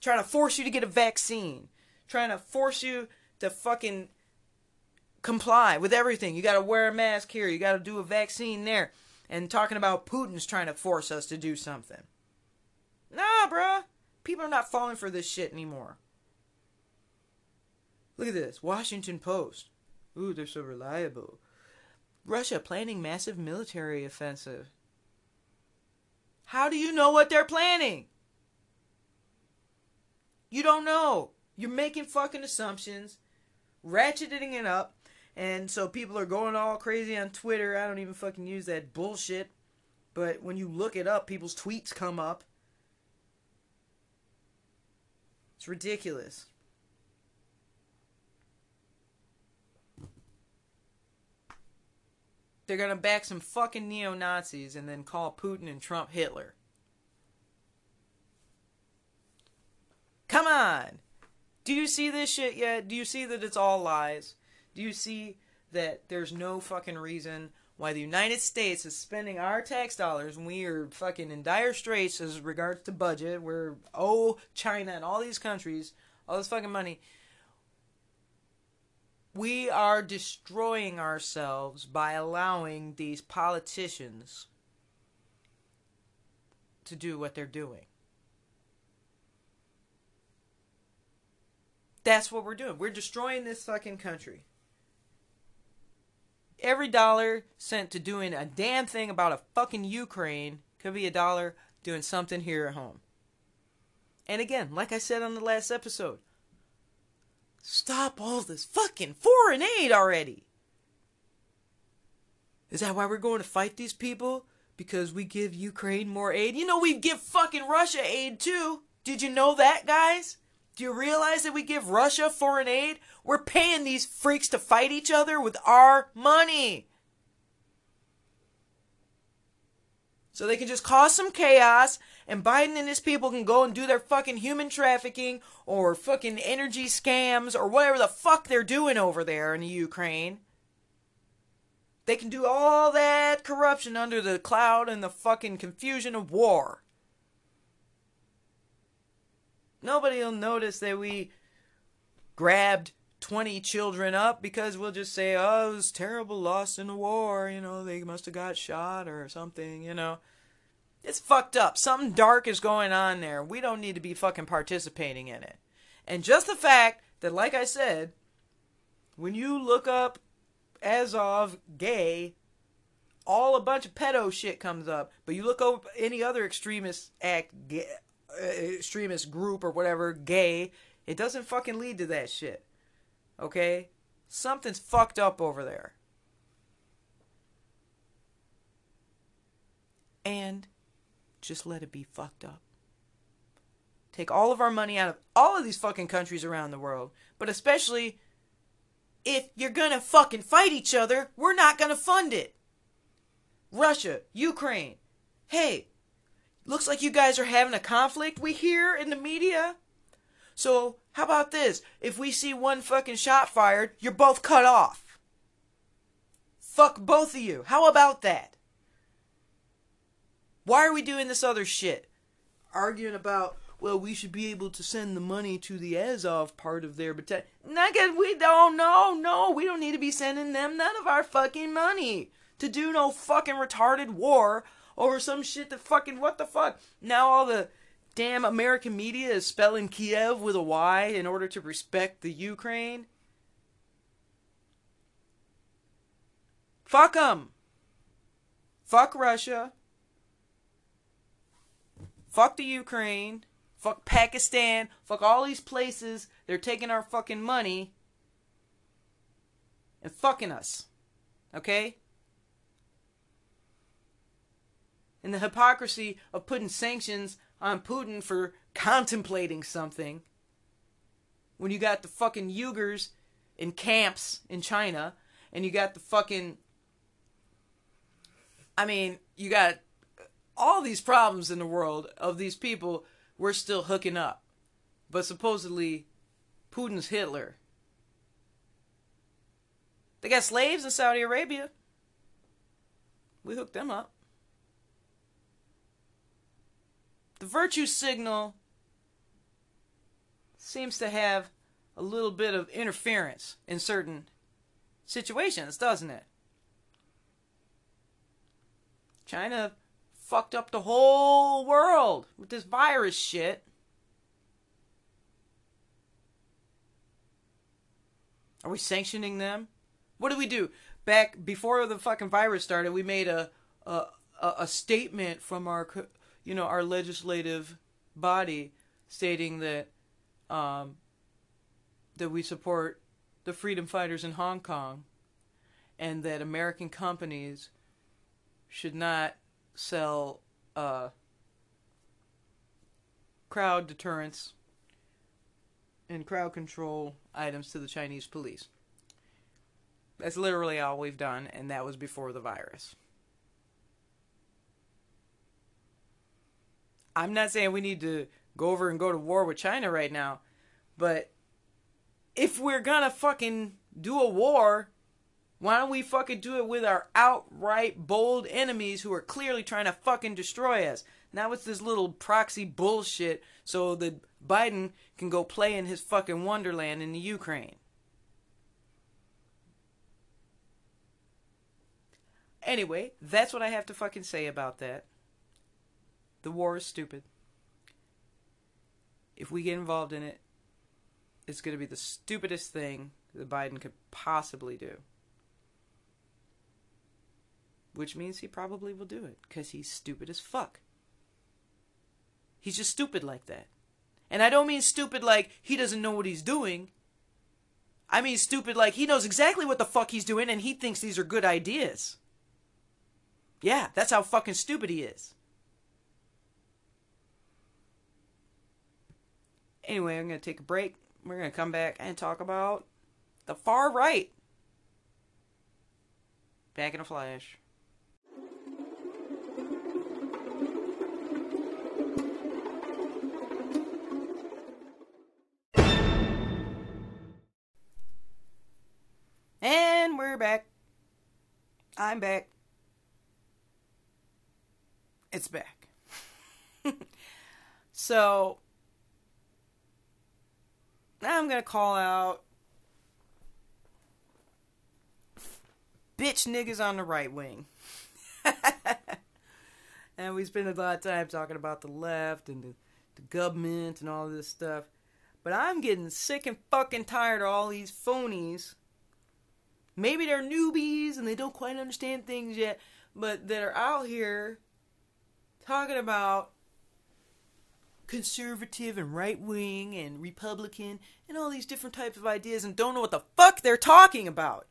Trying to force you to get a vaccine. Trying to force you to fucking comply with everything. You got to wear a mask here. You got to do a vaccine there. And talking about Putin's trying to force us to do something. Nah, bruh. People are not falling for this shit anymore. Look at this. Washington Post. Ooh, they're so reliable. Russia planning massive military offensive. How do you know what they're planning? You don't know. You're making fucking assumptions ratcheting it up. And so people are going all crazy on Twitter. I don't even fucking use that bullshit. But when you look it up, people's tweets come up. It's ridiculous. They're gonna back some fucking neo Nazis and then call Putin and Trump Hitler. Come on! Do you see this shit yet? Do you see that it's all lies? Do you see that there's no fucking reason why the United States is spending our tax dollars when we are fucking in dire straits as regards to budget? We're oh China and all these countries all this fucking money. We are destroying ourselves by allowing these politicians to do what they're doing. That's what we're doing. We're destroying this fucking country. every dollar sent to doing a damn thing about a fucking Ukraine could be a dollar doing something here at home. And again, like I said on the last episode, stop all this fucking foreign aid already. Is that why we're going to fight these people? Because we give Ukraine more aid? You know, we give fucking Russia aid too. Did you know that, guys? Do you realize that we give Russia foreign aid? We're paying these freaks to fight each other with our money. So they can just cause some chaos and Biden and his people can go and do their fucking human trafficking or fucking energy scams or whatever the fuck they're doing over there in the Ukraine. They can do all that corruption under the cloud and the fucking confusion of war. Nobody will notice that we grabbed 20 children up because we'll just say, oh, it was terrible loss in the war. You know, they must have got shot or something, you know. It's fucked up. Something dark is going on there. We don't need to be fucking participating in it. And just the fact that, like I said, when you look up Azov gay, all a bunch of pedo shit comes up. But you look up any other extremist act, gay, uh, extremist group or whatever, gay, it doesn't fucking lead to that shit. Okay? Something's fucked up over there. And just let it be fucked up. Take all of our money out of all of these fucking countries around the world, but especially if you're gonna fucking fight each other, we're not gonna fund it. Russia, Ukraine. Hey, looks like you guys are having a conflict, we hear in the media. So, how about this? If we see one fucking shot fired, you're both cut off. Fuck both of you. How about that? Why are we doing this other shit? Arguing about, well, we should be able to send the money to the Azov part of their battalion. We don't, no, no, we don't need to be sending them none of our fucking money to do no fucking retarded war over some shit that fucking, what the fuck? Now all the damn American media is spelling Kiev with a Y in order to respect the Ukraine. Fuck them. Fuck Russia. Fuck the Ukraine. Fuck Pakistan. Fuck all these places. They're taking our fucking money and fucking us. Okay? And the hypocrisy of putting sanctions on Putin for contemplating something when you got the fucking Uyghurs in camps in China and you got the fucking I mean, you got all these problems in the world of these people we're still hooking up. But supposedly Putin's Hitler. They got slaves in Saudi Arabia. We hooked them up. the virtue signal seems to have a little bit of interference in certain situations, doesn't it? China fucked up the whole world with this virus shit. Are we sanctioning them? What did we do? Back before the fucking virus started, we made a a, a statement from our you know, our legislative body stating that um, that we support the freedom fighters in Hong Kong and that American companies should not sell uh, crowd deterrence and crowd control items to the Chinese police. That's literally all we've done, and that was before the virus. I'm not saying we need to go over and go to war with China right now, but if we're gonna fucking do a war, why don't we fucking do it with our outright bold enemies who are clearly trying to fucking destroy us? Now it's this little proxy bullshit so that Biden can go play in his fucking wonderland in the Ukraine. Anyway, that's what I have to fucking say about that. The war is stupid. If we get involved in it, it's going to be the stupidest thing that Biden could possibly do. Which means he probably will do it because he's stupid as fuck. He's just stupid like that. And I don't mean stupid like he doesn't know what he's doing. I mean stupid like he knows exactly what the fuck he's doing and he thinks these are good ideas. Yeah, that's how fucking stupid he is. Anyway, I'm going to take a break. We're going to come back and talk about the far right. Back in a flash. We're back. I'm back. It's back. so, now I'm going to call out bitch niggas on the right wing. and we spend a lot of time talking about the left and the, the government and all this stuff. But I'm getting sick and fucking tired of all these phonies maybe they're newbies and they don't quite understand things yet, but that are out here talking about conservative and right wing and Republican and all these different types of ideas and don't know what the fuck they're talking about.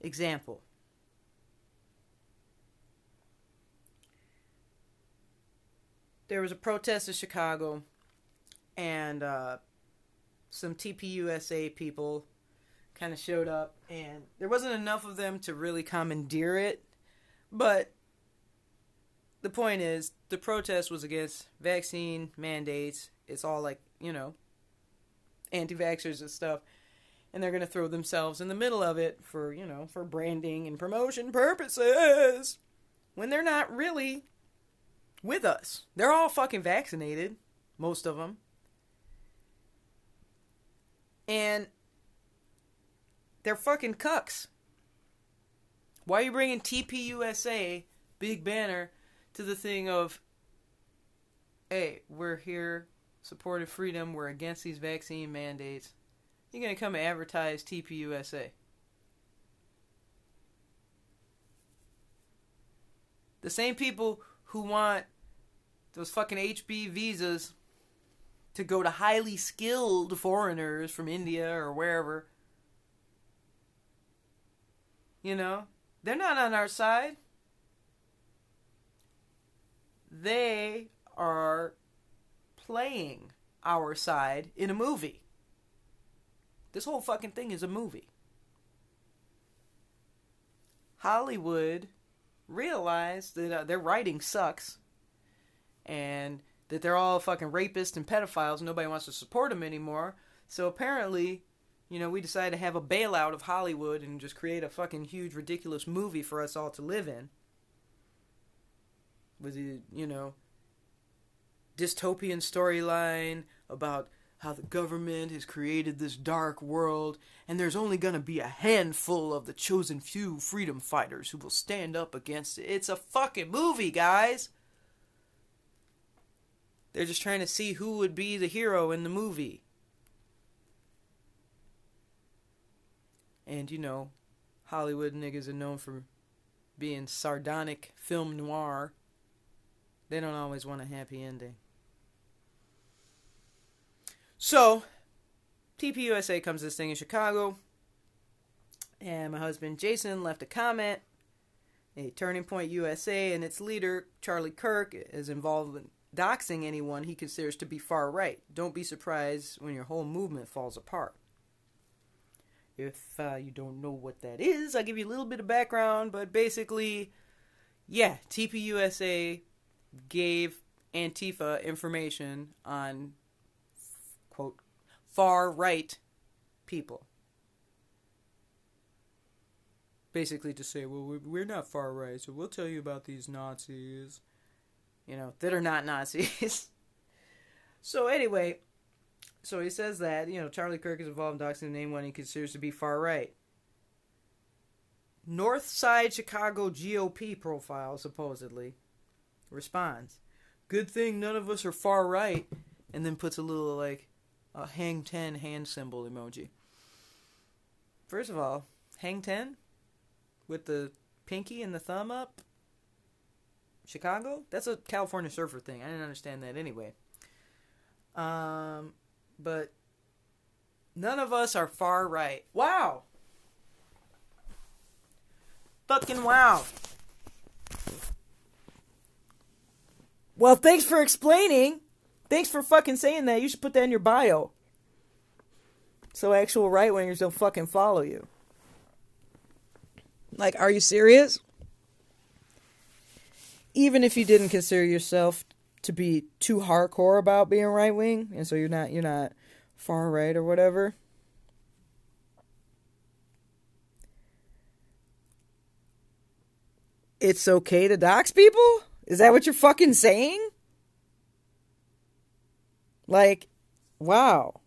Example. There was a protest in Chicago, and uh, some TPUSA people kind of showed up, and there wasn't enough of them to really commandeer it. But the point is, the protest was against vaccine mandates. It's all like, you know, anti vaxxers and stuff. And they're going to throw themselves in the middle of it for, you know, for branding and promotion purposes. When they're not really with us. They're all fucking vaccinated, most of them. And they're fucking cucks. Why are you bringing TPUSA, big banner, to the thing of, hey, we're here, supporting freedom, we're against these vaccine mandates. You're going to come advertise TPUSA. The same people who want those fucking HB visas to go to highly skilled foreigners from India or wherever. You know, they're not on our side. They are playing our side in a movie. This whole fucking thing is a movie. Hollywood realized that uh, their writing sucks and that they're all fucking rapists and pedophiles. Nobody wants to support them anymore. So apparently, you know, we decided to have a bailout of Hollywood and just create a fucking huge, ridiculous movie for us all to live in. With the, you know, dystopian storyline about how the government has created this dark world, and there's only going to be a handful of the chosen few freedom fighters who will stand up against it. It's a fucking movie, guys! They're just trying to see who would be the hero in the movie. And you know, Hollywood niggas are known for being sardonic film noir. They don't always want a happy ending. So, TPUSA comes to this thing in Chicago, and my husband Jason left a comment. A Turning Point USA and its leader, Charlie Kirk, is involved in doxing anyone he considers to be far right. Don't be surprised when your whole movement falls apart. If uh, you don't know what that is, I'll give you a little bit of background, but basically, yeah, TPUSA gave Antifa information on, quote, far right people. Basically, to say, well, we're not far right, so we'll tell you about these Nazis you know, that are not Nazis. so anyway, so he says that, you know, Charlie Kirk is involved in doxing the name one he considers to be far right. North Side Chicago GOP profile, supposedly, responds, Good thing none of us are far right, and then puts a little, like, a hang 10 hand symbol emoji. First of all, Hang Ten with the pinky and the thumb up. Chicago? That's a California surfer thing. I didn't understand that anyway. Um, but none of us are far right. Wow. Fucking wow. Well, thanks for explaining. Thanks for fucking saying that. You should put that in your bio. So actual right wingers don't fucking follow you. Like, are you serious? Even if you didn't consider yourself to be too hardcore about being right wing, and so you're not you're not far right or whatever. It's okay to dox people? Is that what you're fucking saying? Like, wow.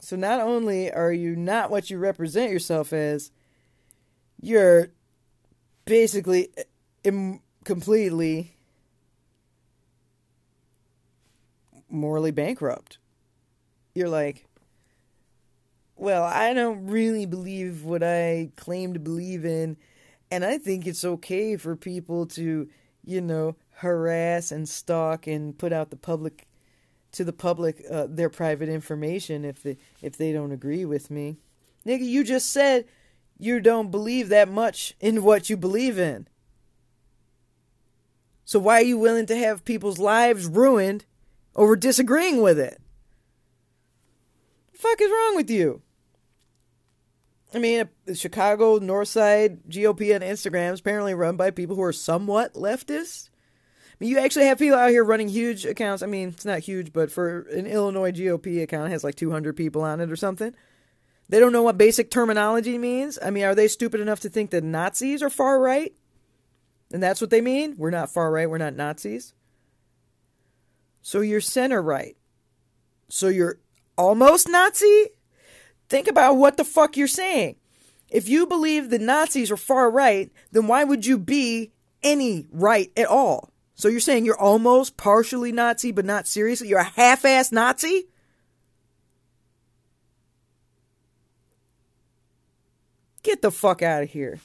So not only are you not what you represent yourself as, you're basically uh, Im- completely morally bankrupt. You're like, well, I don't really believe what I claim to believe in, and I think it's okay for people to, you know, harass and stalk and put out the public to the public uh, their private information if they if they don't agree with me. Nigga, you just said you don't believe that much in what you believe in. So why are you willing to have people's lives ruined over disagreeing with it? The fuck is wrong with you? I mean, uh, the Chicago Northside GOP on Instagram is apparently run by people who are somewhat leftist. I mean, you actually have people out here running huge accounts. I mean, it's not huge, but for an Illinois GOP account, has like 200 people on it or something. They don't know what basic terminology means. I mean, are they stupid enough to think that Nazis are far right? And that's what they mean? We're not far right, we're not Nazis. So you're center right. So you're almost Nazi? Think about what the fuck you're saying. If you believe the Nazis are far right, then why would you be any right at all? So you're saying you're almost partially Nazi, but not seriously? You're a half ass Nazi? Get the fuck out of here.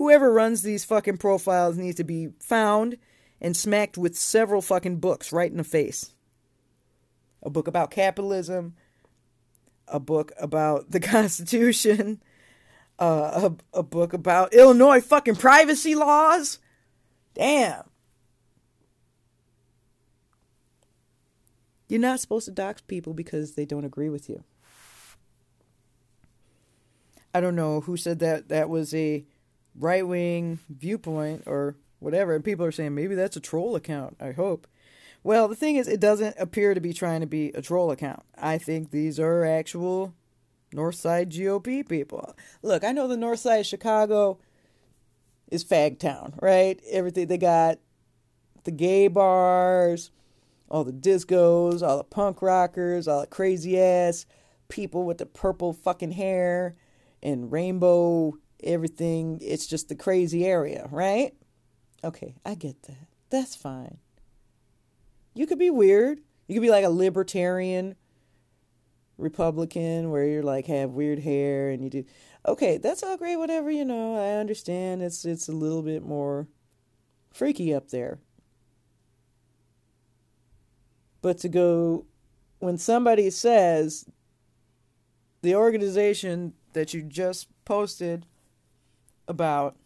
Whoever runs these fucking profiles needs to be found and smacked with several fucking books right in the face. A book about capitalism, a book about the Constitution, uh, a, a book about Illinois fucking privacy laws. Damn. You're not supposed to dox people because they don't agree with you. I don't know who said that that was a right wing viewpoint or whatever. And people are saying maybe that's a troll account. I hope. Well, the thing is, it doesn't appear to be trying to be a troll account. I think these are actual Northside GOP people. Look, I know the Northside of Chicago is fag town, right? Everything they got the gay bars, all the discos, all the punk rockers, all the crazy ass people with the purple fucking hair and rainbow everything. It's just the crazy area, right? Okay, I get that. That's fine. You could be weird. You could be like a libertarian Republican where you're like have weird hair and you do okay, that's all great, whatever, you know, I understand it's it's a little bit more freaky up there. But to go when somebody says the organization that you just posted about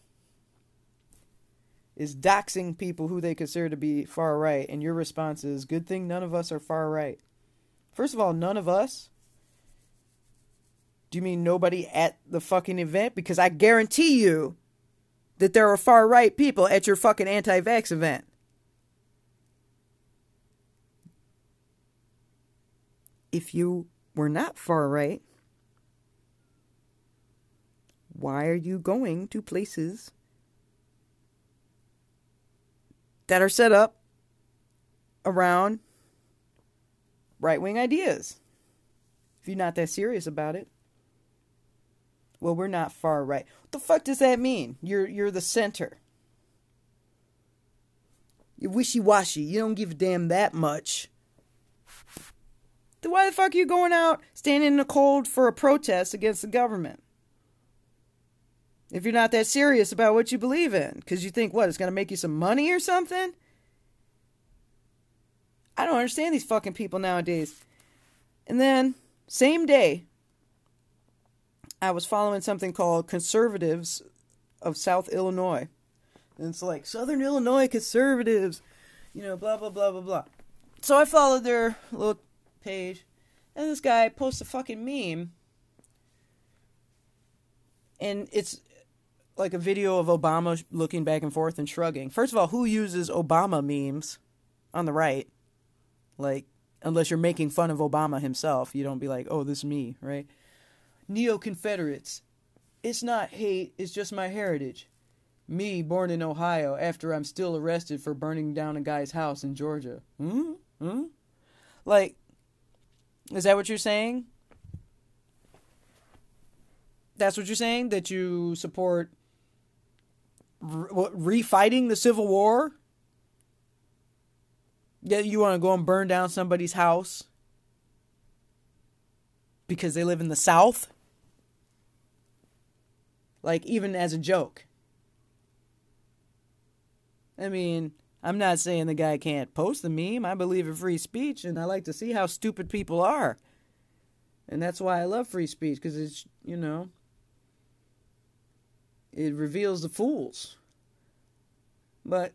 is doxing people who they consider to be far right, and your response is, good thing none of us are far right. First of all, none of us? Do you mean nobody at the fucking event? Because I guarantee you that there are far right people at your fucking anti vax event. If you were not far right, why are you going to places that are set up around right wing ideas? If you're not that serious about it. Well, we're not far right. What the fuck does that mean? You're you're the center. You're wishy washy. You don't give a damn that much. Then why the fuck are you going out standing in the cold for a protest against the government? If you're not that serious about what you believe in, because you think, what, it's going to make you some money or something? I don't understand these fucking people nowadays. And then, same day, I was following something called Conservatives of South Illinois. And it's like, Southern Illinois conservatives, you know, blah, blah, blah, blah, blah. So I followed their little page, and this guy posts a fucking meme. And it's like a video of Obama looking back and forth and shrugging. First of all, who uses Obama memes on the right? Like, unless you're making fun of Obama himself, you don't be like, oh, this is me, right? Neo Confederates. It's not hate, it's just my heritage. Me, born in Ohio, after I'm still arrested for burning down a guy's house in Georgia. Hmm? Hmm? Like, is that what you're saying? That's what you're saying? That you support refighting the Civil War? Yeah, you want to go and burn down somebody's house because they live in the South? Like, even as a joke. I mean, I'm not saying the guy can't post the meme. I believe in free speech, and I like to see how stupid people are. And that's why I love free speech, because it's, you know, it reveals the fools. But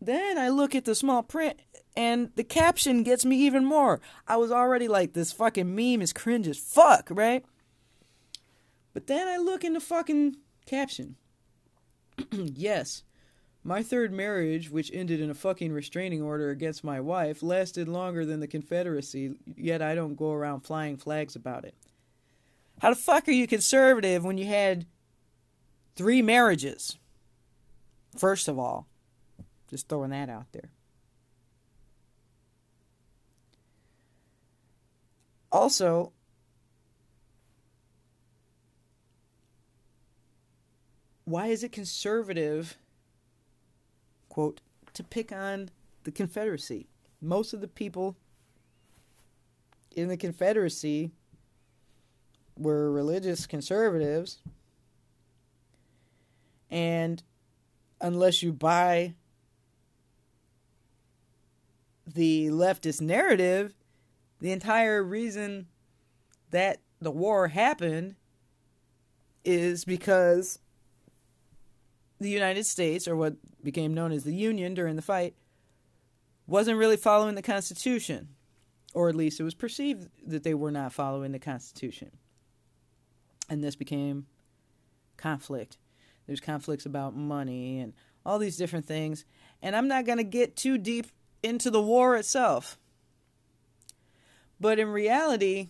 then I look at the small print, and the caption gets me even more. I was already like, this fucking meme is cringe as fuck, right? But then I look in the fucking caption. yes, my third marriage, which ended in a fucking restraining order against my wife, lasted longer than the Confederacy, yet I don't go around flying flags about it. How the fuck are you conservative when you had three marriages? First of all, just throwing that out there. Also, why is it conservative, quote, to pick on the Confederacy? Most of the people in the Confederacy were religious conservatives. And unless you buy the leftist narrative, the entire reason that the war happened is because the United States, or what became known as the Union during the fight, wasn't really following the Constitution. Or at least it was perceived that they were not following the Constitution. And this became conflict. There's conflicts about money and all these different things. And I'm not going to get too deep into the war itself. But in reality,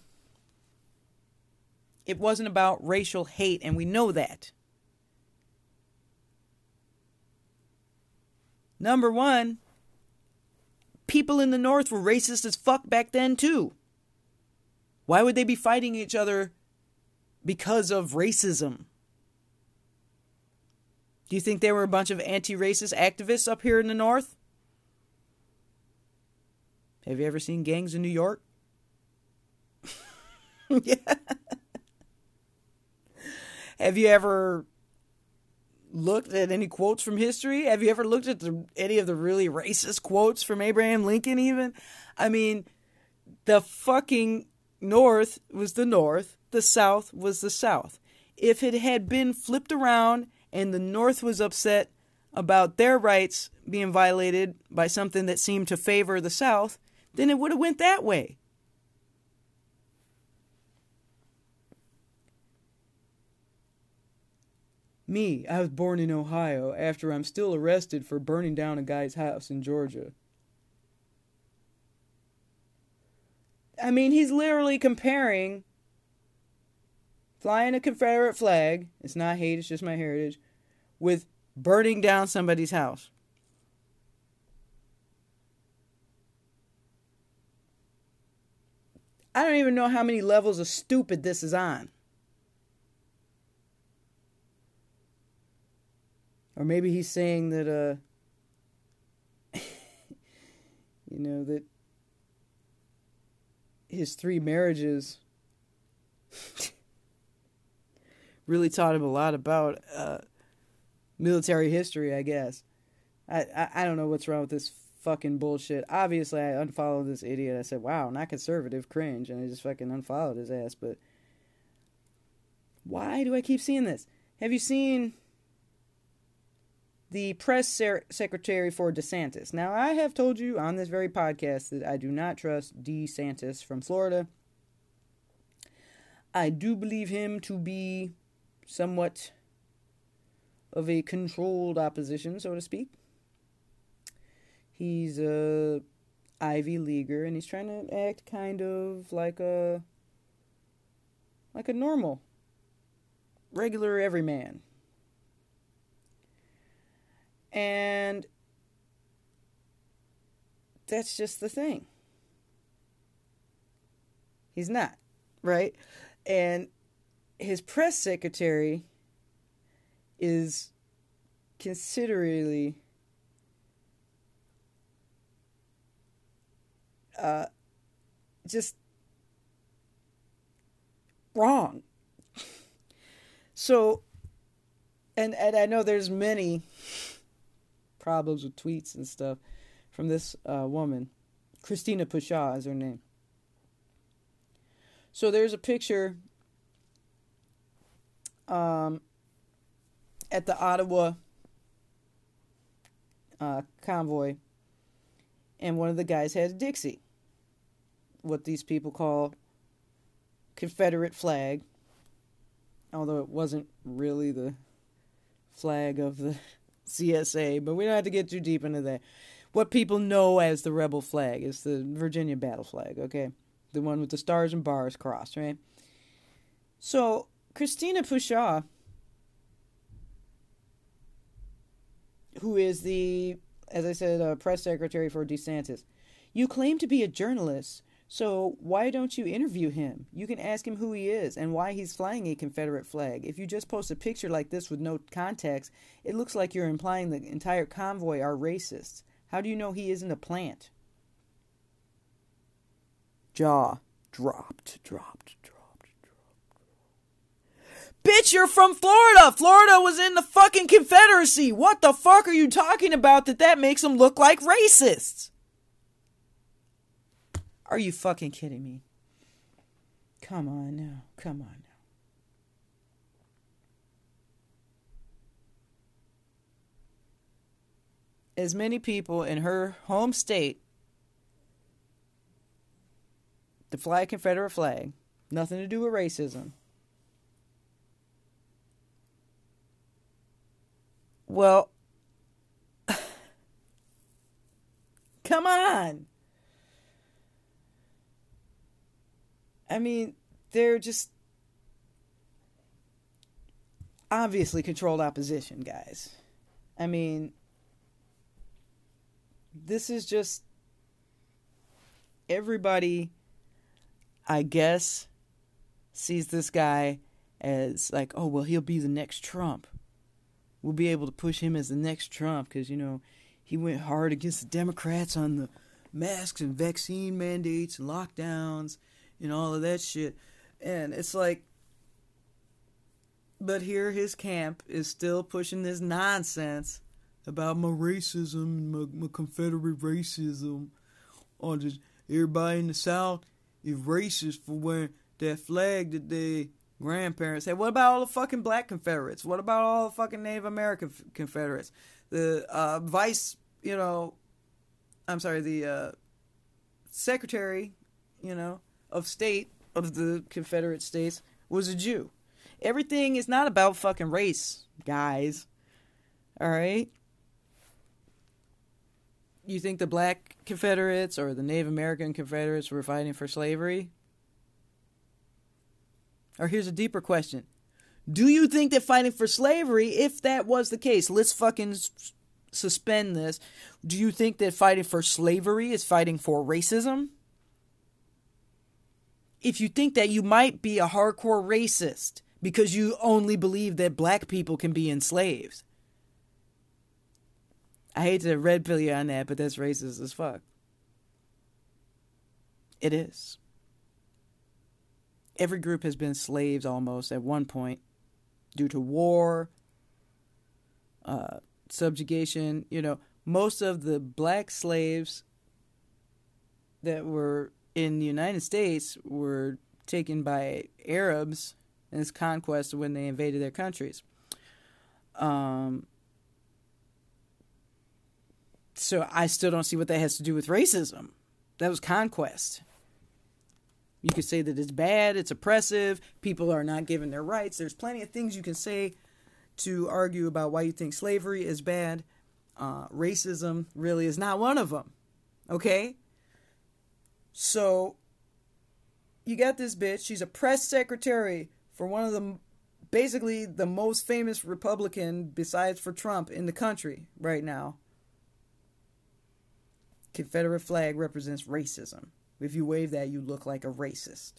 it wasn't about racial hate, and we know that. Number one, people in the North were racist as fuck back then, too. Why would they be fighting each other because of racism? Do you think there were a bunch of anti racist activists up here in the North? Have you ever seen gangs in New York? yeah. Have you ever looked at any quotes from history? Have you ever looked at the, any of the really racist quotes from Abraham Lincoln, even? I mean, the fucking North was the North, the South was the South. If it had been flipped around and the North was upset about their rights being violated by something that seemed to favor the South, then it would have went that way. Me, I was born in Ohio after I'm still arrested for burning down a guy's house in Georgia. I mean, he's literally comparing flying a Confederate flag, it's not hate, it's just my heritage, with burning down somebody's house. I don't even know how many levels of stupid this is on. Or maybe he's saying that, uh, you know, that his three marriages really taught him a lot about uh, military history, I guess. I, I, I don't know what's wrong with this fucking bullshit. Obviously, I unfollowed this idiot. I said, "Wow, not conservative, cringe," and I just fucking unfollowed his ass. But why do I keep seeing this? Have you seen the press ser- secretary for DeSantis? Now, I have told you on this very podcast that I do not trust DeSantis from Florida. I do believe him to be somewhat of a controlled opposition, so to speak. He's a Ivy leaguer and he's trying to act kind of like a like a normal regular everyman. And that's just the thing. He's not, right? And his press secretary is considerably uh, just wrong. So, and and I know there's many problems with tweets and stuff from this uh, woman, Christina Pushaw is her name. So there's a picture um, at the Ottawa uh, convoy, and one of the guys had a Dixie what these people call Confederate flag, although it wasn't really the flag of the CSA, but we don't have to get too deep into that. What people know as the rebel flag is the Virginia battle flag, okay? The one with the stars and bars crossed, right? So, Christina Pushaw, who is the, as I said, uh, press secretary for DeSantis, you claim to be a journalist so why don't you interview him? You can ask him who he is and why he's flying a Confederate flag. If you just post a picture like this with no context, it looks like you're implying the entire convoy are racist. How do you know he isn't a plant? Jaw dropped, dropped. Bitch, you're from Florida. Florida was in the fucking Confederacy. What the fuck are you talking about that that makes them look like racists? Are you fucking kidding me? Come on now. Come on now. As many people in her home state to fly a Confederate flag, nothing to do with racism. Well, come on. I mean, they're just obviously controlled opposition, guys. I mean, this is just everybody, I guess, sees this guy as like, oh, well, he'll be the next Trump. We'll be able to push him as the next Trump because, you know, he went hard against the Democrats on the masks and vaccine mandates and lockdowns and all of that shit. And it's like, but here his camp is still pushing this nonsense about my racism, my, my Confederate racism, or just everybody in the South is racist for wearing that flag that their grandparents had. What about all the fucking black Confederates? What about all the fucking Native American Confederates? The uh, vice, you know, I'm sorry, the uh, secretary, you know, of state of the Confederate States was a Jew. Everything is not about fucking race, guys. All right? You think the black Confederates or the Native American Confederates were fighting for slavery? Or here's a deeper question. Do you think that fighting for slavery, if that was the case, let's fucking suspend this. Do you think that fighting for slavery is fighting for racism? if you think that you might be a hardcore racist because you only believe that black people can be enslaved. I hate to red pill you on that, but that's racist as fuck. It is. Every group has been slaves almost at one point. due to war, uh, subjugation. You know, most of the black slaves that were in the United States were taken by Arabs in this conquest when they invaded their countries. Um, so I still don't see what that has to do with racism. That was conquest. You could say that it's bad, it's oppressive, people are not given their rights. There's plenty of things you can say to argue about why you think slavery is bad. Uh, racism really is not one of them. Okay? So, you got this bitch. She's a press secretary for one of the basically the most famous Republican besides for Trump in the country right now. Confederate flag represents racism. If you wave that, you look like a racist.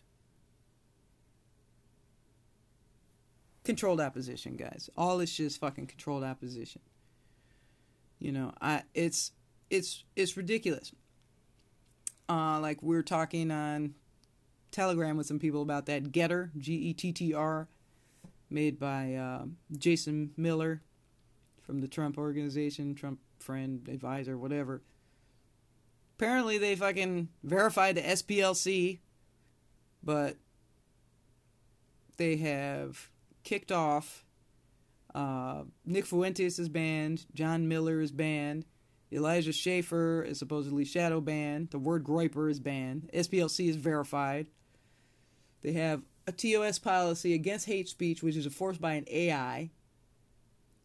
Controlled opposition, guys. All shit is fucking controlled opposition. You know, I it's it's it's ridiculous. Uh, like we are talking on Telegram with some people about that Gettr G E T T R, made by uh, Jason Miller from the Trump organization, Trump friend, advisor, whatever apparently they fucking verified the SPLC, but they have kicked off. Uh, Nick Fuentes is banned. John Miller is banned. Elijah Schaffer is supposedly shadow banned. The word Groyper is banned. SPLC is verified. They have a TOS policy against hate speech, which is enforced by an AI.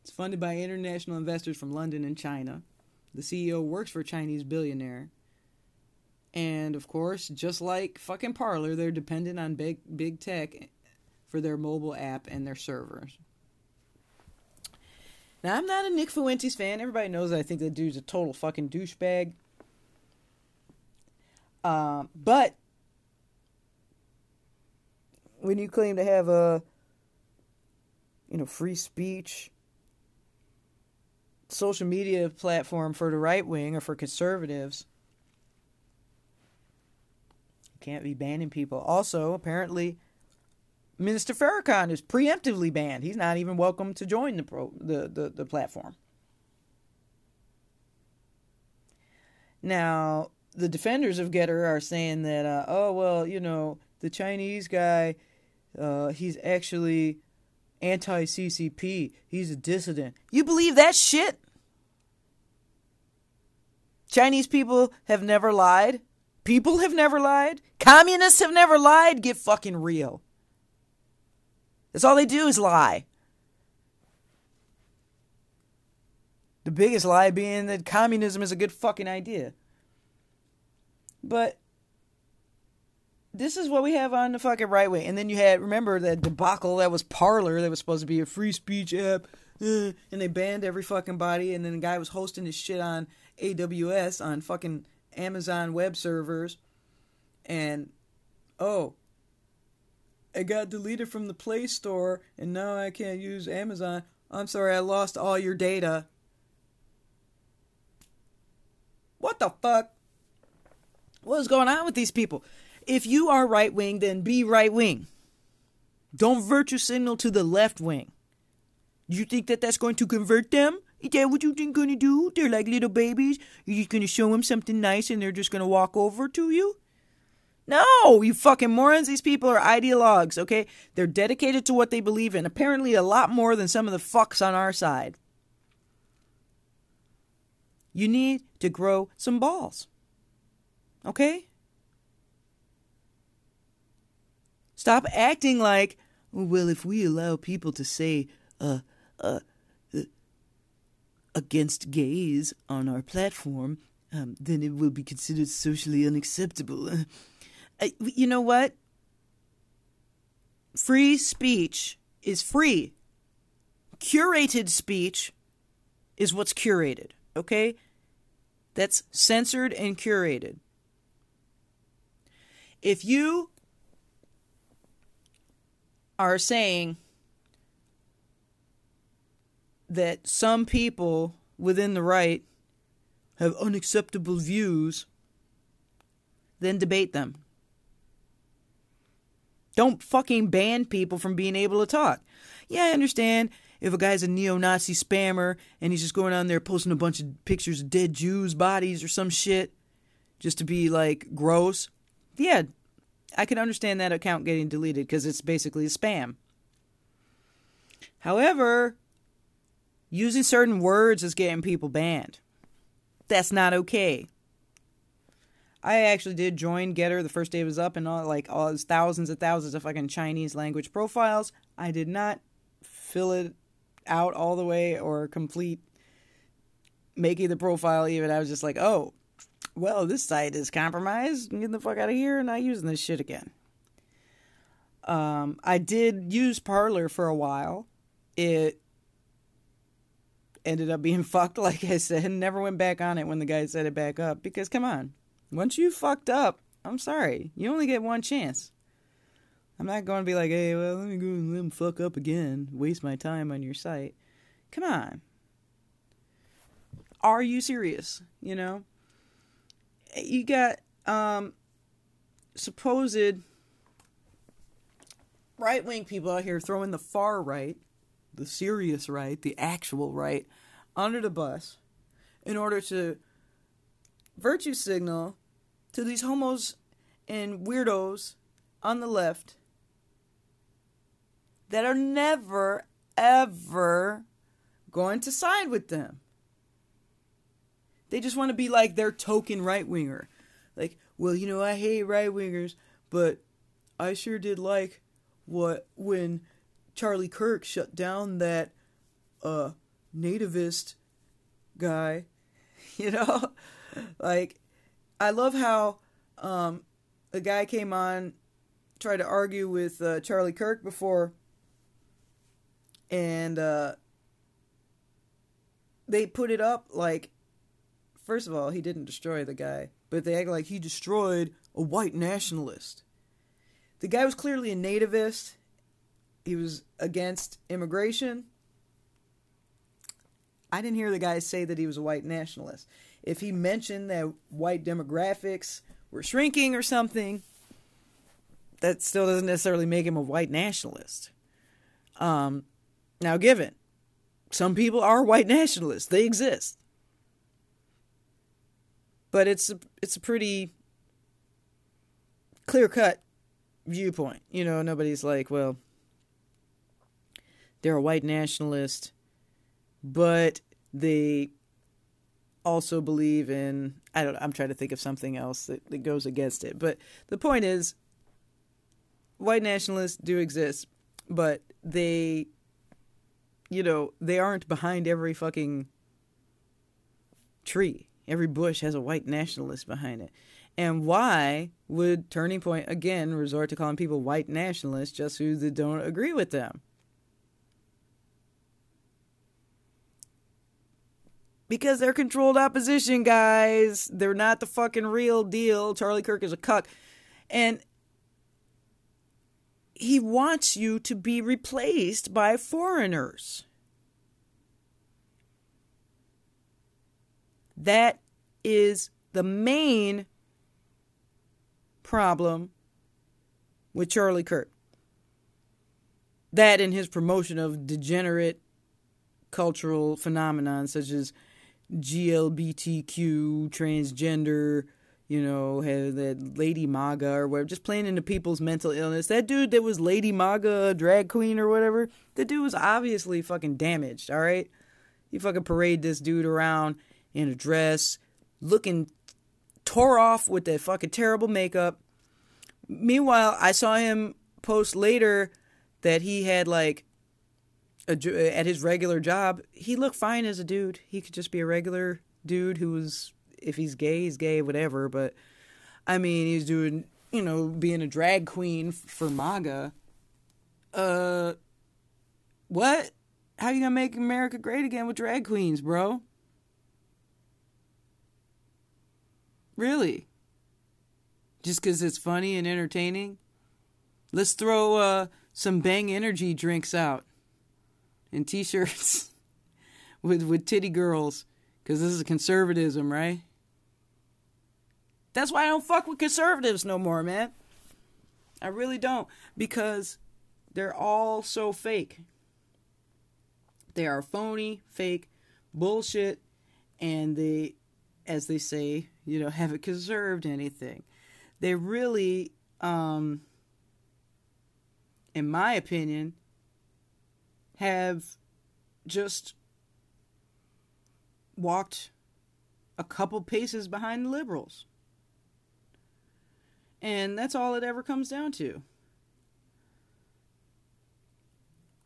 It's funded by international investors from London and China. The CEO works for a Chinese billionaire. And of course, just like fucking Parler, they're dependent on big big tech for their mobile app and their servers. Now, I'm not a Nick Fuentes fan. Everybody knows that I think that dude's a total fucking douchebag. Uh, but when you claim to have a, you know, free speech social media platform for the right wing or for conservatives, can't be banning people. Also, apparently, Minister Farrakhan is preemptively banned. He's not even welcome to join the pro, the, the, the platform. Now, the defenders of Gettr are saying that, uh, oh, well, you know, the Chinese guy, uh, he's actually anti CCP. He's a dissident. You believe that shit? Chinese people have never lied. People have never lied. Communists have never lied. Get fucking real. That's all they do is lie. The biggest lie being that communism is a good fucking idea. But this is what we have on the fucking right wing. And then you had, remember that debacle that was Parler that was supposed to be a free speech app. Uh, and they banned every fucking body. And then the guy was hosting his shit on AWS on fucking Amazon web servers and oh it got deleted from the Play Store and now I can't use Amazon. I'm sorry, I lost all your data. What the fuck? What is going on with these people? If you are right wing, then be right wing. Don't virtue signal to the left wing. Do you think that that's going to convert them? Is that what you think gonna do? They're like little babies. You're just gonna show them something nice and they're just gonna walk over to you? No, you fucking morons. These people are ideologues, okay? They're dedicated to what they believe in, apparently a lot more than some of the fucks on our side. You need to grow some balls. Okay? Stop acting like, well, if we allow people to say, uh, uh, against gays on our platform, um, then it will be considered socially unacceptable. Uh, you know what? Free speech is free. Curated speech is what's curated, okay? That's censored and curated. If you are saying that some people within the right have unacceptable views, then debate them. Don't fucking ban people from being able to talk. Yeah, I understand if a guy's a neo Nazi spammer and he's just going on there posting a bunch of pictures of dead Jews' bodies or some shit just to be like gross. Yeah, I can understand that account getting deleted because it's basically a spam. However, using certain words is getting people banned. That's not okay. I actually did join Gettr the first day it was up and all like all those thousands and thousands of fucking Chinese language profiles. I did not fill it out all the way or complete making the profile even. I was just like, oh, well, this site is compromised. Get the fuck out of here and not using this shit again. Um, I did use Parler for a while. It ended up being fucked, like I said, and never went back on it when the guy set it back up. Because come on, once you fucked up, I'm sorry, you only get one chance. I'm not going to be like, hey, well, let me go and let him fuck up again, waste my time on your site. Come on. Are you serious? You know? You got um supposed right wing people out here throwing the far right, the serious right, the actual right, under the bus in order to virtue signal to these homos and weirdos on the left that are never, ever going to side with them. They just want to be like their token right winger. Like, well, you know, I hate right wingers, but I sure did like what when Charlie Kirk shut down that uh nativist guy, you know? like I love how um a guy came on tried to argue with uh, Charlie Kirk before and uh, they put it up like first of all he didn't destroy the guy but they act like he destroyed a white nationalist the guy was clearly a nativist he was against immigration. I didn't hear the guy say that he was a white nationalist. If he mentioned that white demographics were shrinking or something that still doesn't necessarily make him a white nationalist. Um, now, given some people are white nationalists, they exist, but it's a, it's a pretty clear cut viewpoint. You know, nobody's like, well, they're a white nationalist, but they also believe in I don't I'm trying to think of something else that, that goes against it. But the point is white nationalists do exist, but they you know, they aren't behind every fucking tree. Every bush has a white nationalist behind it. And why would Turning Point again resort to calling people white nationalists just who they don't agree with them? Because they're controlled opposition, guys. They're not the fucking real deal. Charlie Kirk is a cuck. And he wants you to be replaced by foreigners. That is the main problem with Charlie Kirk. That and his promotion of degenerate cultural phenomenon such as GLBTQ, transgender, you know, had that Lady Maga or whatever, just playing into people's mental illness. That dude that was Lady Maga, drag queen or whatever, the dude was obviously fucking damaged, all right? You fucking parade this dude around in a dress, looking tore off with that fucking terrible makeup. Meanwhile, I saw him post later that he had like a, at his regular job, he looked fine as a dude. He could just be a regular dude who was if he's gay, he's gay, whatever. But I mean, he's doing, you know, being a drag queen for MAGA. Uh, what? How you gonna make America great again with drag queens, bro? Really? Just because it's funny and entertaining? Let's throw uh, some Bang Energy drinks out and T-shirts with with titty girls, because this is conservatism, right? That's why I don't fuck with conservatives no more, man. I really don't because they're all so fake. They are phony, fake, bullshit, and they, as they say, you know, haven't conserved anything. They really, um, in my opinion, have just walked a couple paces behind the liberals. And that's all it ever comes down to.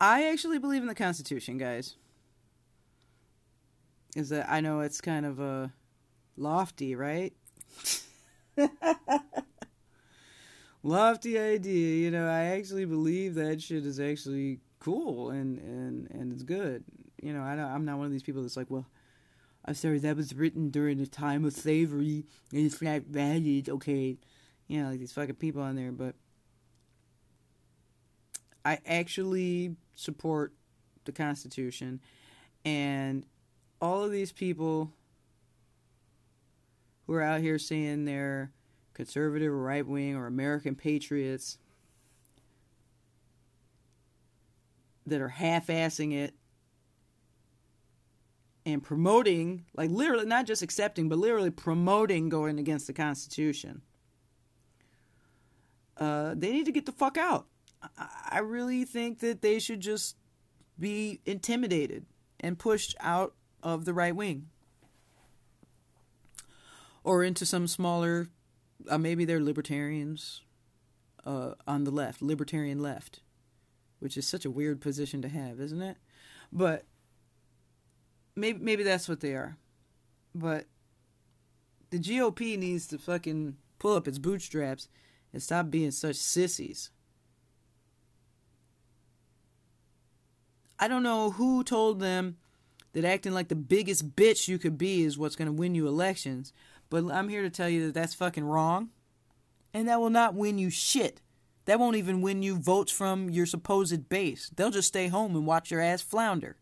I actually believe in the Constitution, guys. Is that I know it's kind of a lofty, right? lofty idea, you know. I actually believe that shit is actually cool and and and it's good. You know, I I'm not one of these people that's like, well, I'm sorry, that was written during the time of slavery and it's not valid. Okay, you know, like these fucking people on there, but I actually support the Constitution and all of these people who are out here saying they're conservative or right wing or American patriots that are half assing it and promoting, like literally, not just accepting, but literally promoting going against the Constitution. Uh, they need to get the fuck out. I really think that they should just be intimidated and pushed out of the right wing or into some smaller, uh, maybe they're libertarians uh, on the left, libertarian left, which is such a weird position to have, isn't it? But maybe maybe that's what they are. But the GOP needs to fucking pull up its bootstraps and stop being such sissies. I don't know who told them that acting like the biggest bitch you could be is what's going to win you elections, but I'm here to tell you that that's fucking wrong. And that will not win you shit. That won't even win you votes from your supposed base. They'll just stay home and watch your ass flounder.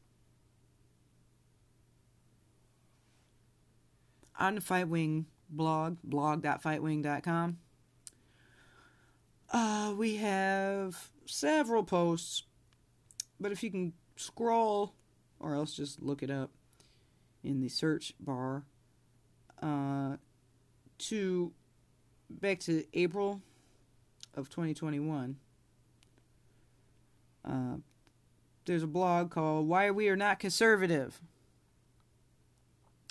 On the Fightwing blog, blog.fightwing.com, uh, we have several posts, but if you can scroll, or else just look it up in the search bar. Uh, to back to April of 2021. Uh, there's a blog called "Why We Are Not Conservative,"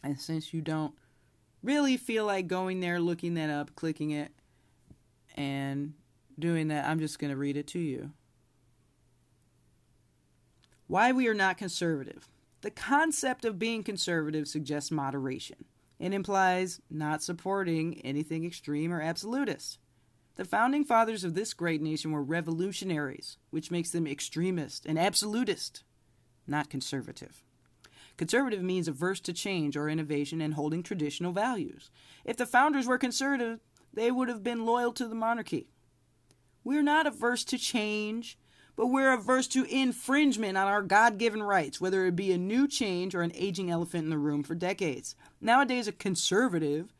and since you don't really feel like going there, looking that up, clicking it, and doing that, I'm just going to read it to you. Why we are not conservative. The concept of being conservative suggests moderation. It implies not supporting anything extreme or absolutist. The founding fathers of this great nation were revolutionaries, which makes them extremist and absolutist, not conservative. Conservative means averse to change or innovation and holding traditional values. If the founders were conservative, they would have been loyal to the monarchy. We're not averse to change but we're averse to infringement on our God given rights, whether it be a new change or an aging elephant in the room for decades. Nowadays, a conservative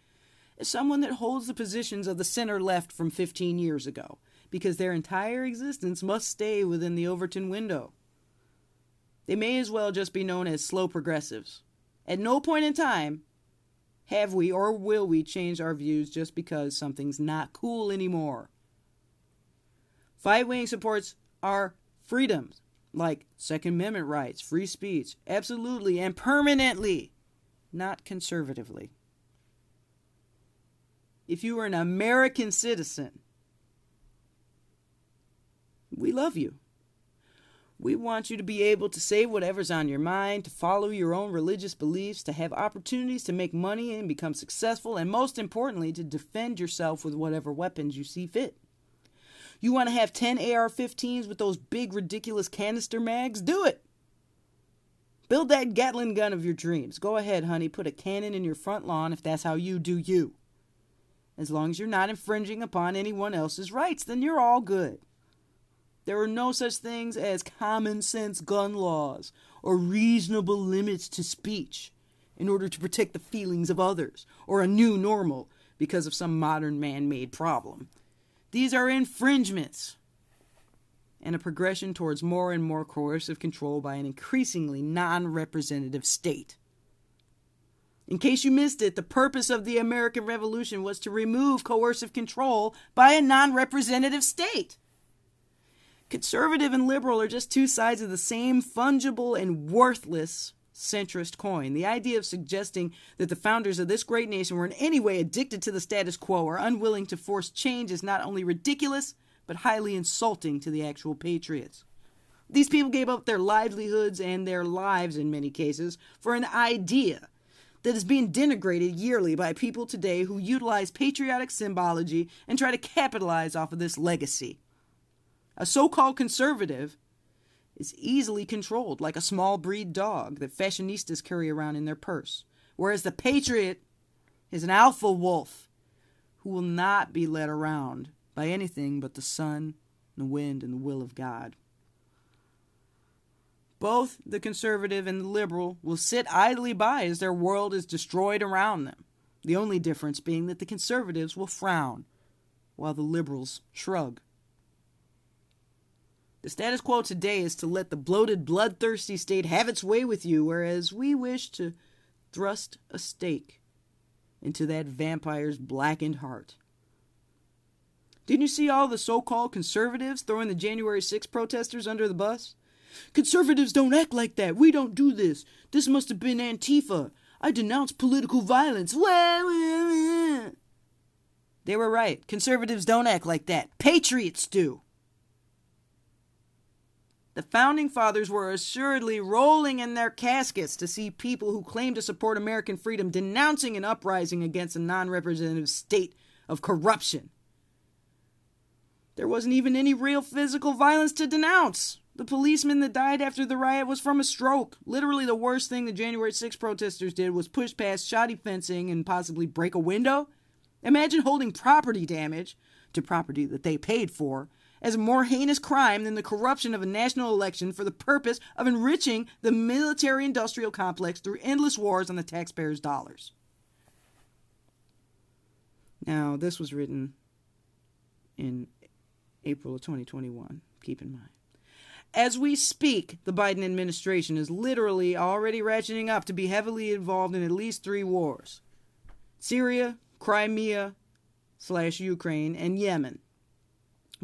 is someone that holds the positions of the center left from 15 years ago, because their entire existence must stay within the Overton window. They may as well just be known as slow progressives. At no point in time have we or will we change our views just because something's not cool anymore. Fightwing supports our freedoms, like Second Amendment rights, free speech, absolutely and permanently, not conservatively. If you are an American citizen, we love you. We want you to be able to say whatever's on your mind, to follow your own religious beliefs, to have opportunities to make money and become successful, and most importantly, to defend yourself with whatever weapons you see fit. You want to have 10 AR 15s with those big, ridiculous canister mags? Do it. Build that Gatling gun of your dreams. Go ahead, honey. Put a cannon in your front lawn if that's how you do you. As long as you're not infringing upon anyone else's rights, then you're all good. There are no such things as common sense gun laws or reasonable limits to speech in order to protect the feelings of others or a new normal because of some modern man made problem. These are infringements and a progression towards more and more coercive control by an increasingly non representative state. In case you missed it, the purpose of the American Revolution was to remove coercive control by a non representative state. Conservative and liberal are just two sides of the same fungible and worthless centrist coin. The idea of suggesting that the founders of this great nation were in any way addicted to the status quo or unwilling to force change is not only ridiculous, but highly insulting to the actual patriots. These people gave up their livelihoods and their lives in many cases for an idea that is being denigrated yearly by people today who utilize patriotic symbology and try to capitalize off of this legacy. A so called conservative is easily controlled like a small breed dog that fashionistas carry around in their purse, whereas the patriot is an alpha wolf who will not be led around by anything but the sun, the wind, and the will of God. Both the conservative and the liberal will sit idly by as their world is destroyed around them, the only difference being that the conservatives will frown while the liberals shrug. The status quo today is to let the bloated, bloodthirsty state have its way with you, whereas we wish to thrust a stake into that vampire's blackened heart. Didn't you see all the so called conservatives throwing the January 6 protesters under the bus? Conservatives don't act like that. We don't do this. This must have been Antifa. I denounce political violence. They were right. Conservatives don't act like that. Patriots do. The founding fathers were assuredly rolling in their caskets to see people who claim to support American freedom denouncing an uprising against a non representative state of corruption. There wasn't even any real physical violence to denounce. The policeman that died after the riot was from a stroke. Literally, the worst thing the January 6 protesters did was push past shoddy fencing and possibly break a window. Imagine holding property damage to property that they paid for as a more heinous crime than the corruption of a national election for the purpose of enriching the military industrial complex through endless wars on the taxpayers' dollars. Now, this was written in April of 2021. Keep in mind. As we speak, the Biden administration is literally already ratcheting up to be heavily involved in at least three wars Syria, Crimea slash Ukraine, and Yemen,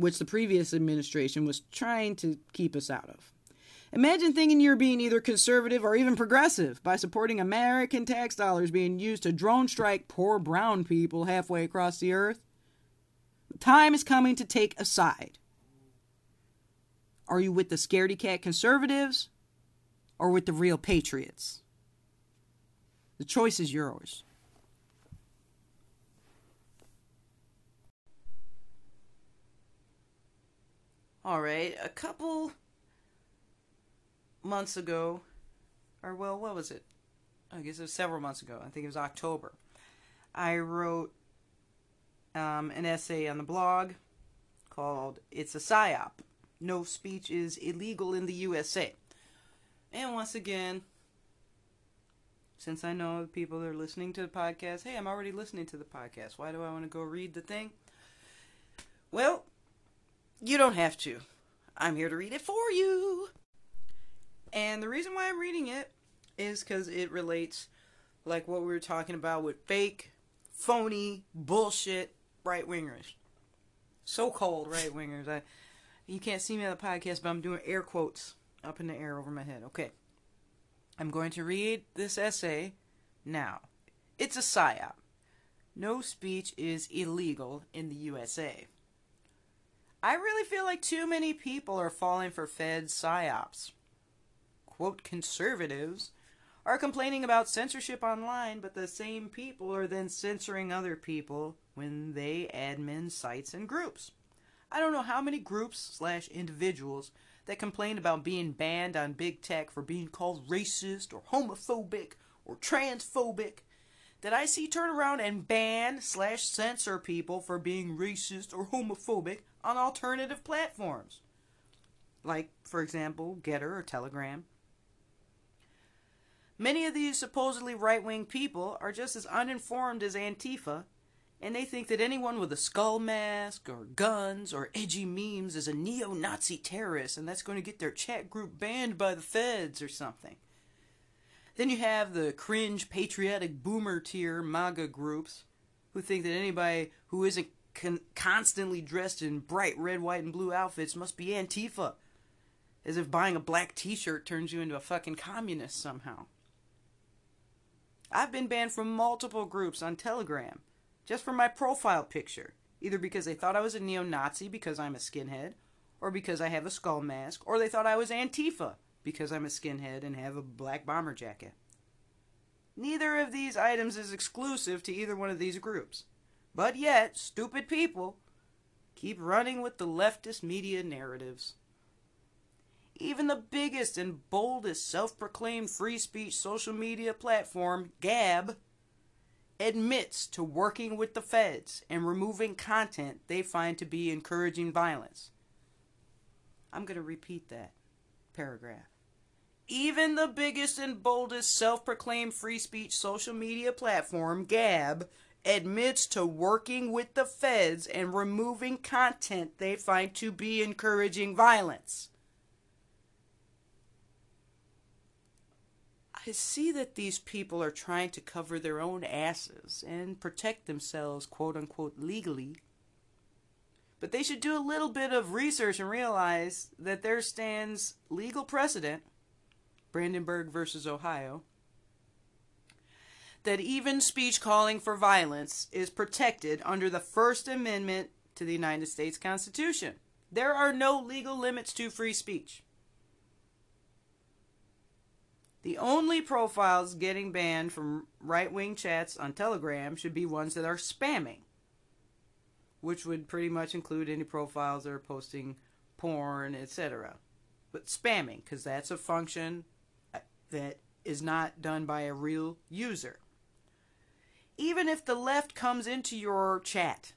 which the previous administration was trying to keep us out of. Imagine thinking you're being either conservative or even progressive by supporting American tax dollars being used to drone strike poor brown people halfway across the earth. The time is coming to take a side. Are you with the scaredy cat conservatives or with the real patriots? The choice is yours. All right, a couple months ago, or well, what was it? I guess it was several months ago. I think it was October. I wrote um, an essay on the blog called It's a PSYOP no speech is illegal in the USA. And once again, since I know people that are listening to the podcast, hey, I'm already listening to the podcast. Why do I want to go read the thing? Well, you don't have to. I'm here to read it for you. And the reason why I'm reading it is because it relates, like what we were talking about with fake, phony, bullshit right wingers. So called right wingers. I you can't see me on the podcast, but I'm doing air quotes up in the air over my head. Okay. I'm going to read this essay now. It's a PSYOP. No speech is illegal in the USA. I really feel like too many people are falling for Fed PSYOPs. Quote, conservatives are complaining about censorship online, but the same people are then censoring other people when they admin sites and groups. I don't know how many groups slash individuals that complain about being banned on big tech for being called racist or homophobic or transphobic that I see turn around and ban slash censor people for being racist or homophobic on alternative platforms. Like, for example, Gettr or Telegram. Many of these supposedly right wing people are just as uninformed as Antifa and they think that anyone with a skull mask or guns or edgy memes is a neo Nazi terrorist and that's going to get their chat group banned by the feds or something. Then you have the cringe patriotic boomer tier MAGA groups who think that anybody who isn't con- constantly dressed in bright red, white, and blue outfits must be Antifa. As if buying a black t shirt turns you into a fucking communist somehow. I've been banned from multiple groups on Telegram just for my profile picture, either because they thought I was a neo Nazi because I'm a skinhead, or because I have a skull mask, or they thought I was Antifa because I'm a skinhead and have a black bomber jacket. Neither of these items is exclusive to either one of these groups. But yet, stupid people keep running with the leftist media narratives. Even the biggest and boldest self proclaimed free speech social media platform, Gab, admits to working with the feds and removing content they find to be encouraging violence. I'm going to repeat that paragraph. Even the biggest and boldest self proclaimed free speech social media platform, Gab, admits to working with the feds and removing content they find to be encouraging violence. I see that these people are trying to cover their own asses and protect themselves, quote unquote, legally. But they should do a little bit of research and realize that there stands legal precedent, Brandenburg versus Ohio, that even speech calling for violence is protected under the First Amendment to the United States Constitution. There are no legal limits to free speech. The only profiles getting banned from right wing chats on Telegram should be ones that are spamming, which would pretty much include any profiles that are posting porn, etc. But spamming, because that's a function that is not done by a real user. Even if the left comes into your chat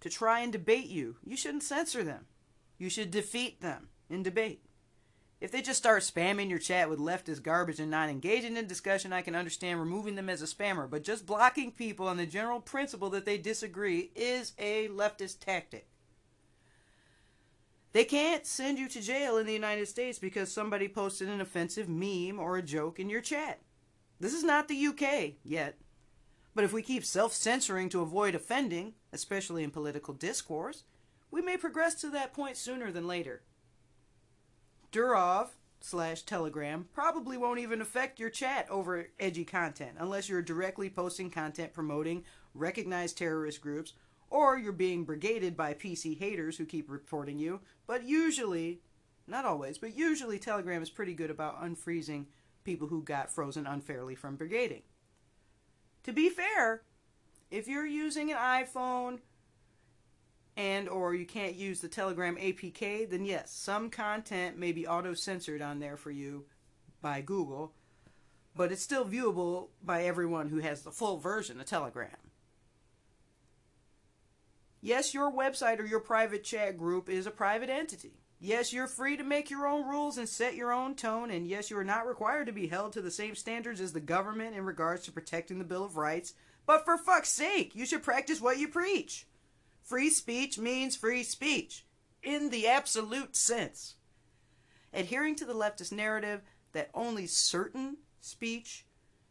to try and debate you, you shouldn't censor them. You should defeat them in debate. If they just start spamming your chat with leftist garbage and not engaging in discussion, I can understand removing them as a spammer. But just blocking people on the general principle that they disagree is a leftist tactic. They can't send you to jail in the United States because somebody posted an offensive meme or a joke in your chat. This is not the UK yet. But if we keep self censoring to avoid offending, especially in political discourse, we may progress to that point sooner than later. Durov slash Telegram probably won't even affect your chat over edgy content unless you're directly posting content promoting recognized terrorist groups or you're being brigaded by PC haters who keep reporting you. But usually, not always, but usually Telegram is pretty good about unfreezing people who got frozen unfairly from brigading. To be fair, if you're using an iPhone and or you can't use the Telegram APK, then yes, some content may be auto censored on there for you by Google, but it's still viewable by everyone who has the full version of Telegram. Yes, your website or your private chat group is a private entity. Yes, you're free to make your own rules and set your own tone, and yes, you are not required to be held to the same standards as the government in regards to protecting the Bill of Rights. But for fuck's sake, you should practice what you preach. Free speech means free speech, in the absolute sense. Adhering to the leftist narrative that only certain speech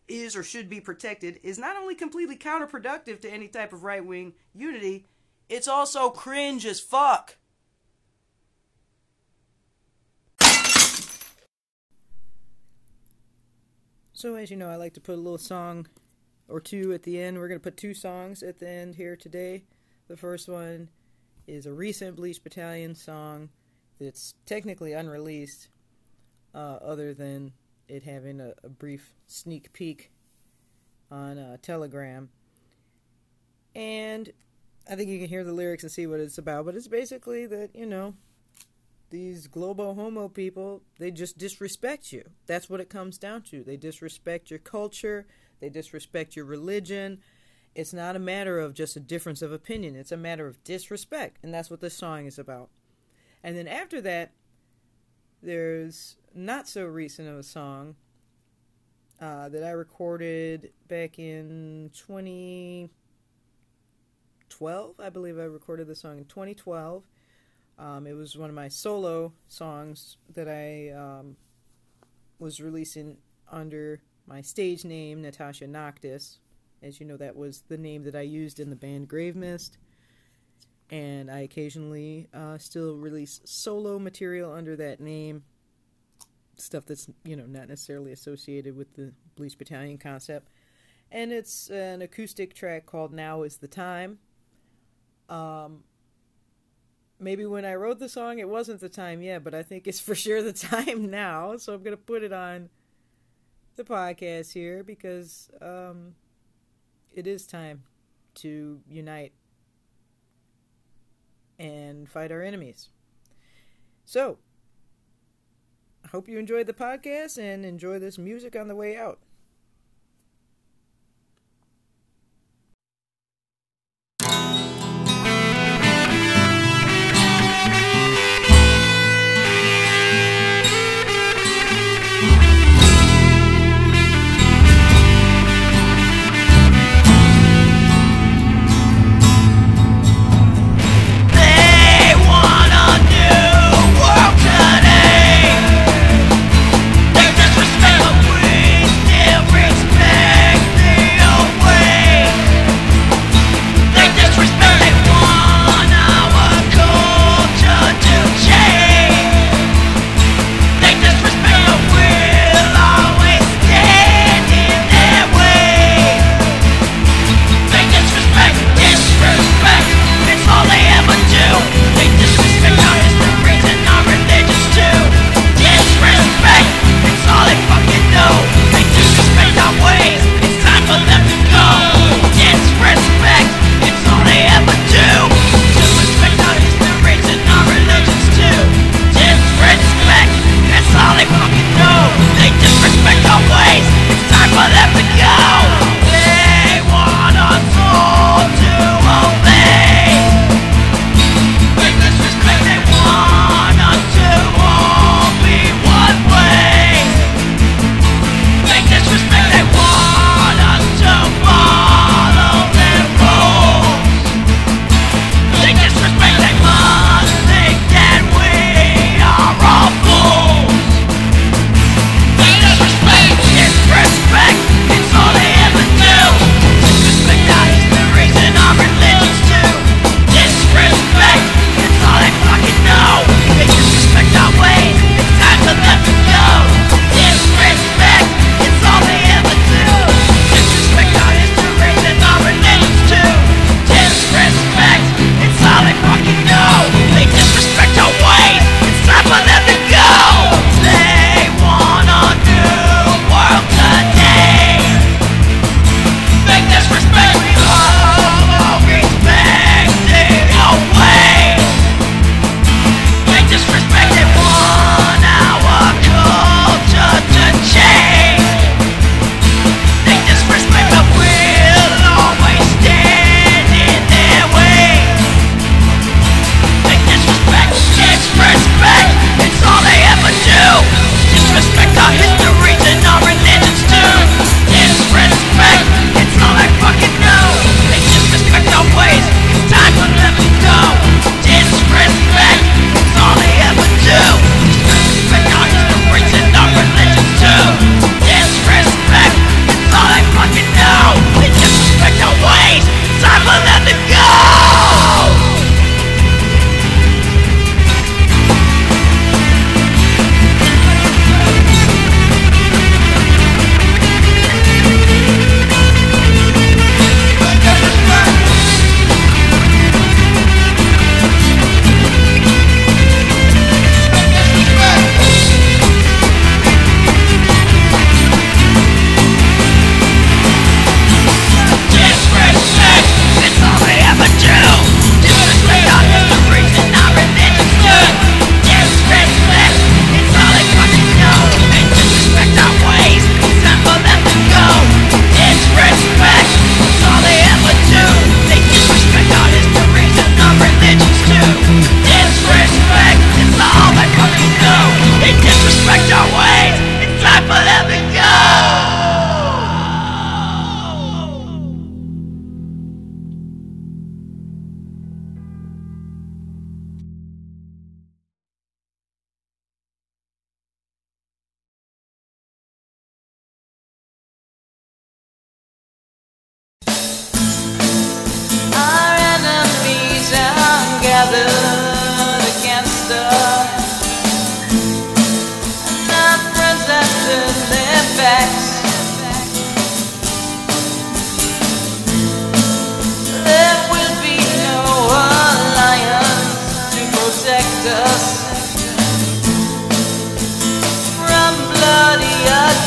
is or should be protected is not only completely counterproductive to any type of right wing unity, it's also cringe as fuck. So, as you know, I like to put a little song or two at the end. We're going to put two songs at the end here today. The first one is a recent Bleach Battalion song that's technically unreleased, uh, other than it having a, a brief sneak peek on uh, Telegram. And I think you can hear the lyrics and see what it's about, but it's basically that, you know, these global homo people, they just disrespect you. That's what it comes down to. They disrespect your culture, they disrespect your religion. It's not a matter of just a difference of opinion, it's a matter of disrespect. And that's what this song is about. And then after that, there's not so recent of a song uh, that I recorded back in 2012. I believe I recorded the song in 2012. Um, it was one of my solo songs that I um, was releasing under my stage name, Natasha Noctis. As you know, that was the name that I used in the band Grave Mist. And I occasionally uh, still release solo material under that name. Stuff that's, you know, not necessarily associated with the Bleach Battalion concept. And it's an acoustic track called Now is the Time. Um, maybe when I wrote the song, it wasn't the time yet, but I think it's for sure the time now. So I'm going to put it on the podcast here because um, it is time to unite and fight our enemies. So, I hope you enjoyed the podcast and enjoy this music on the way out.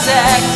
protect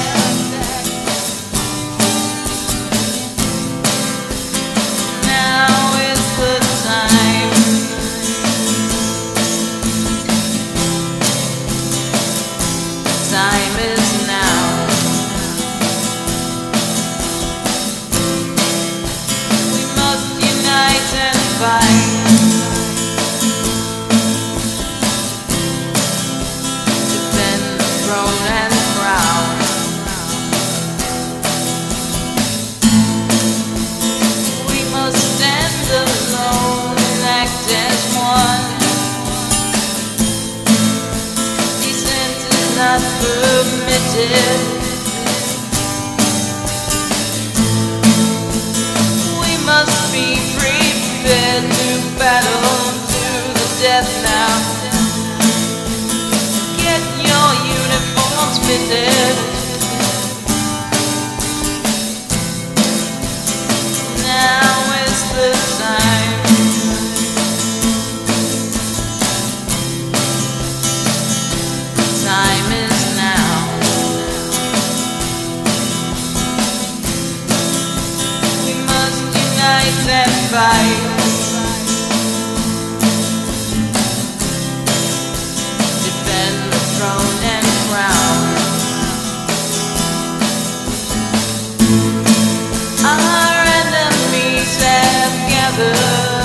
now. Get your uniforms fitted. Defend the throne and crown. Our enemies have gathered.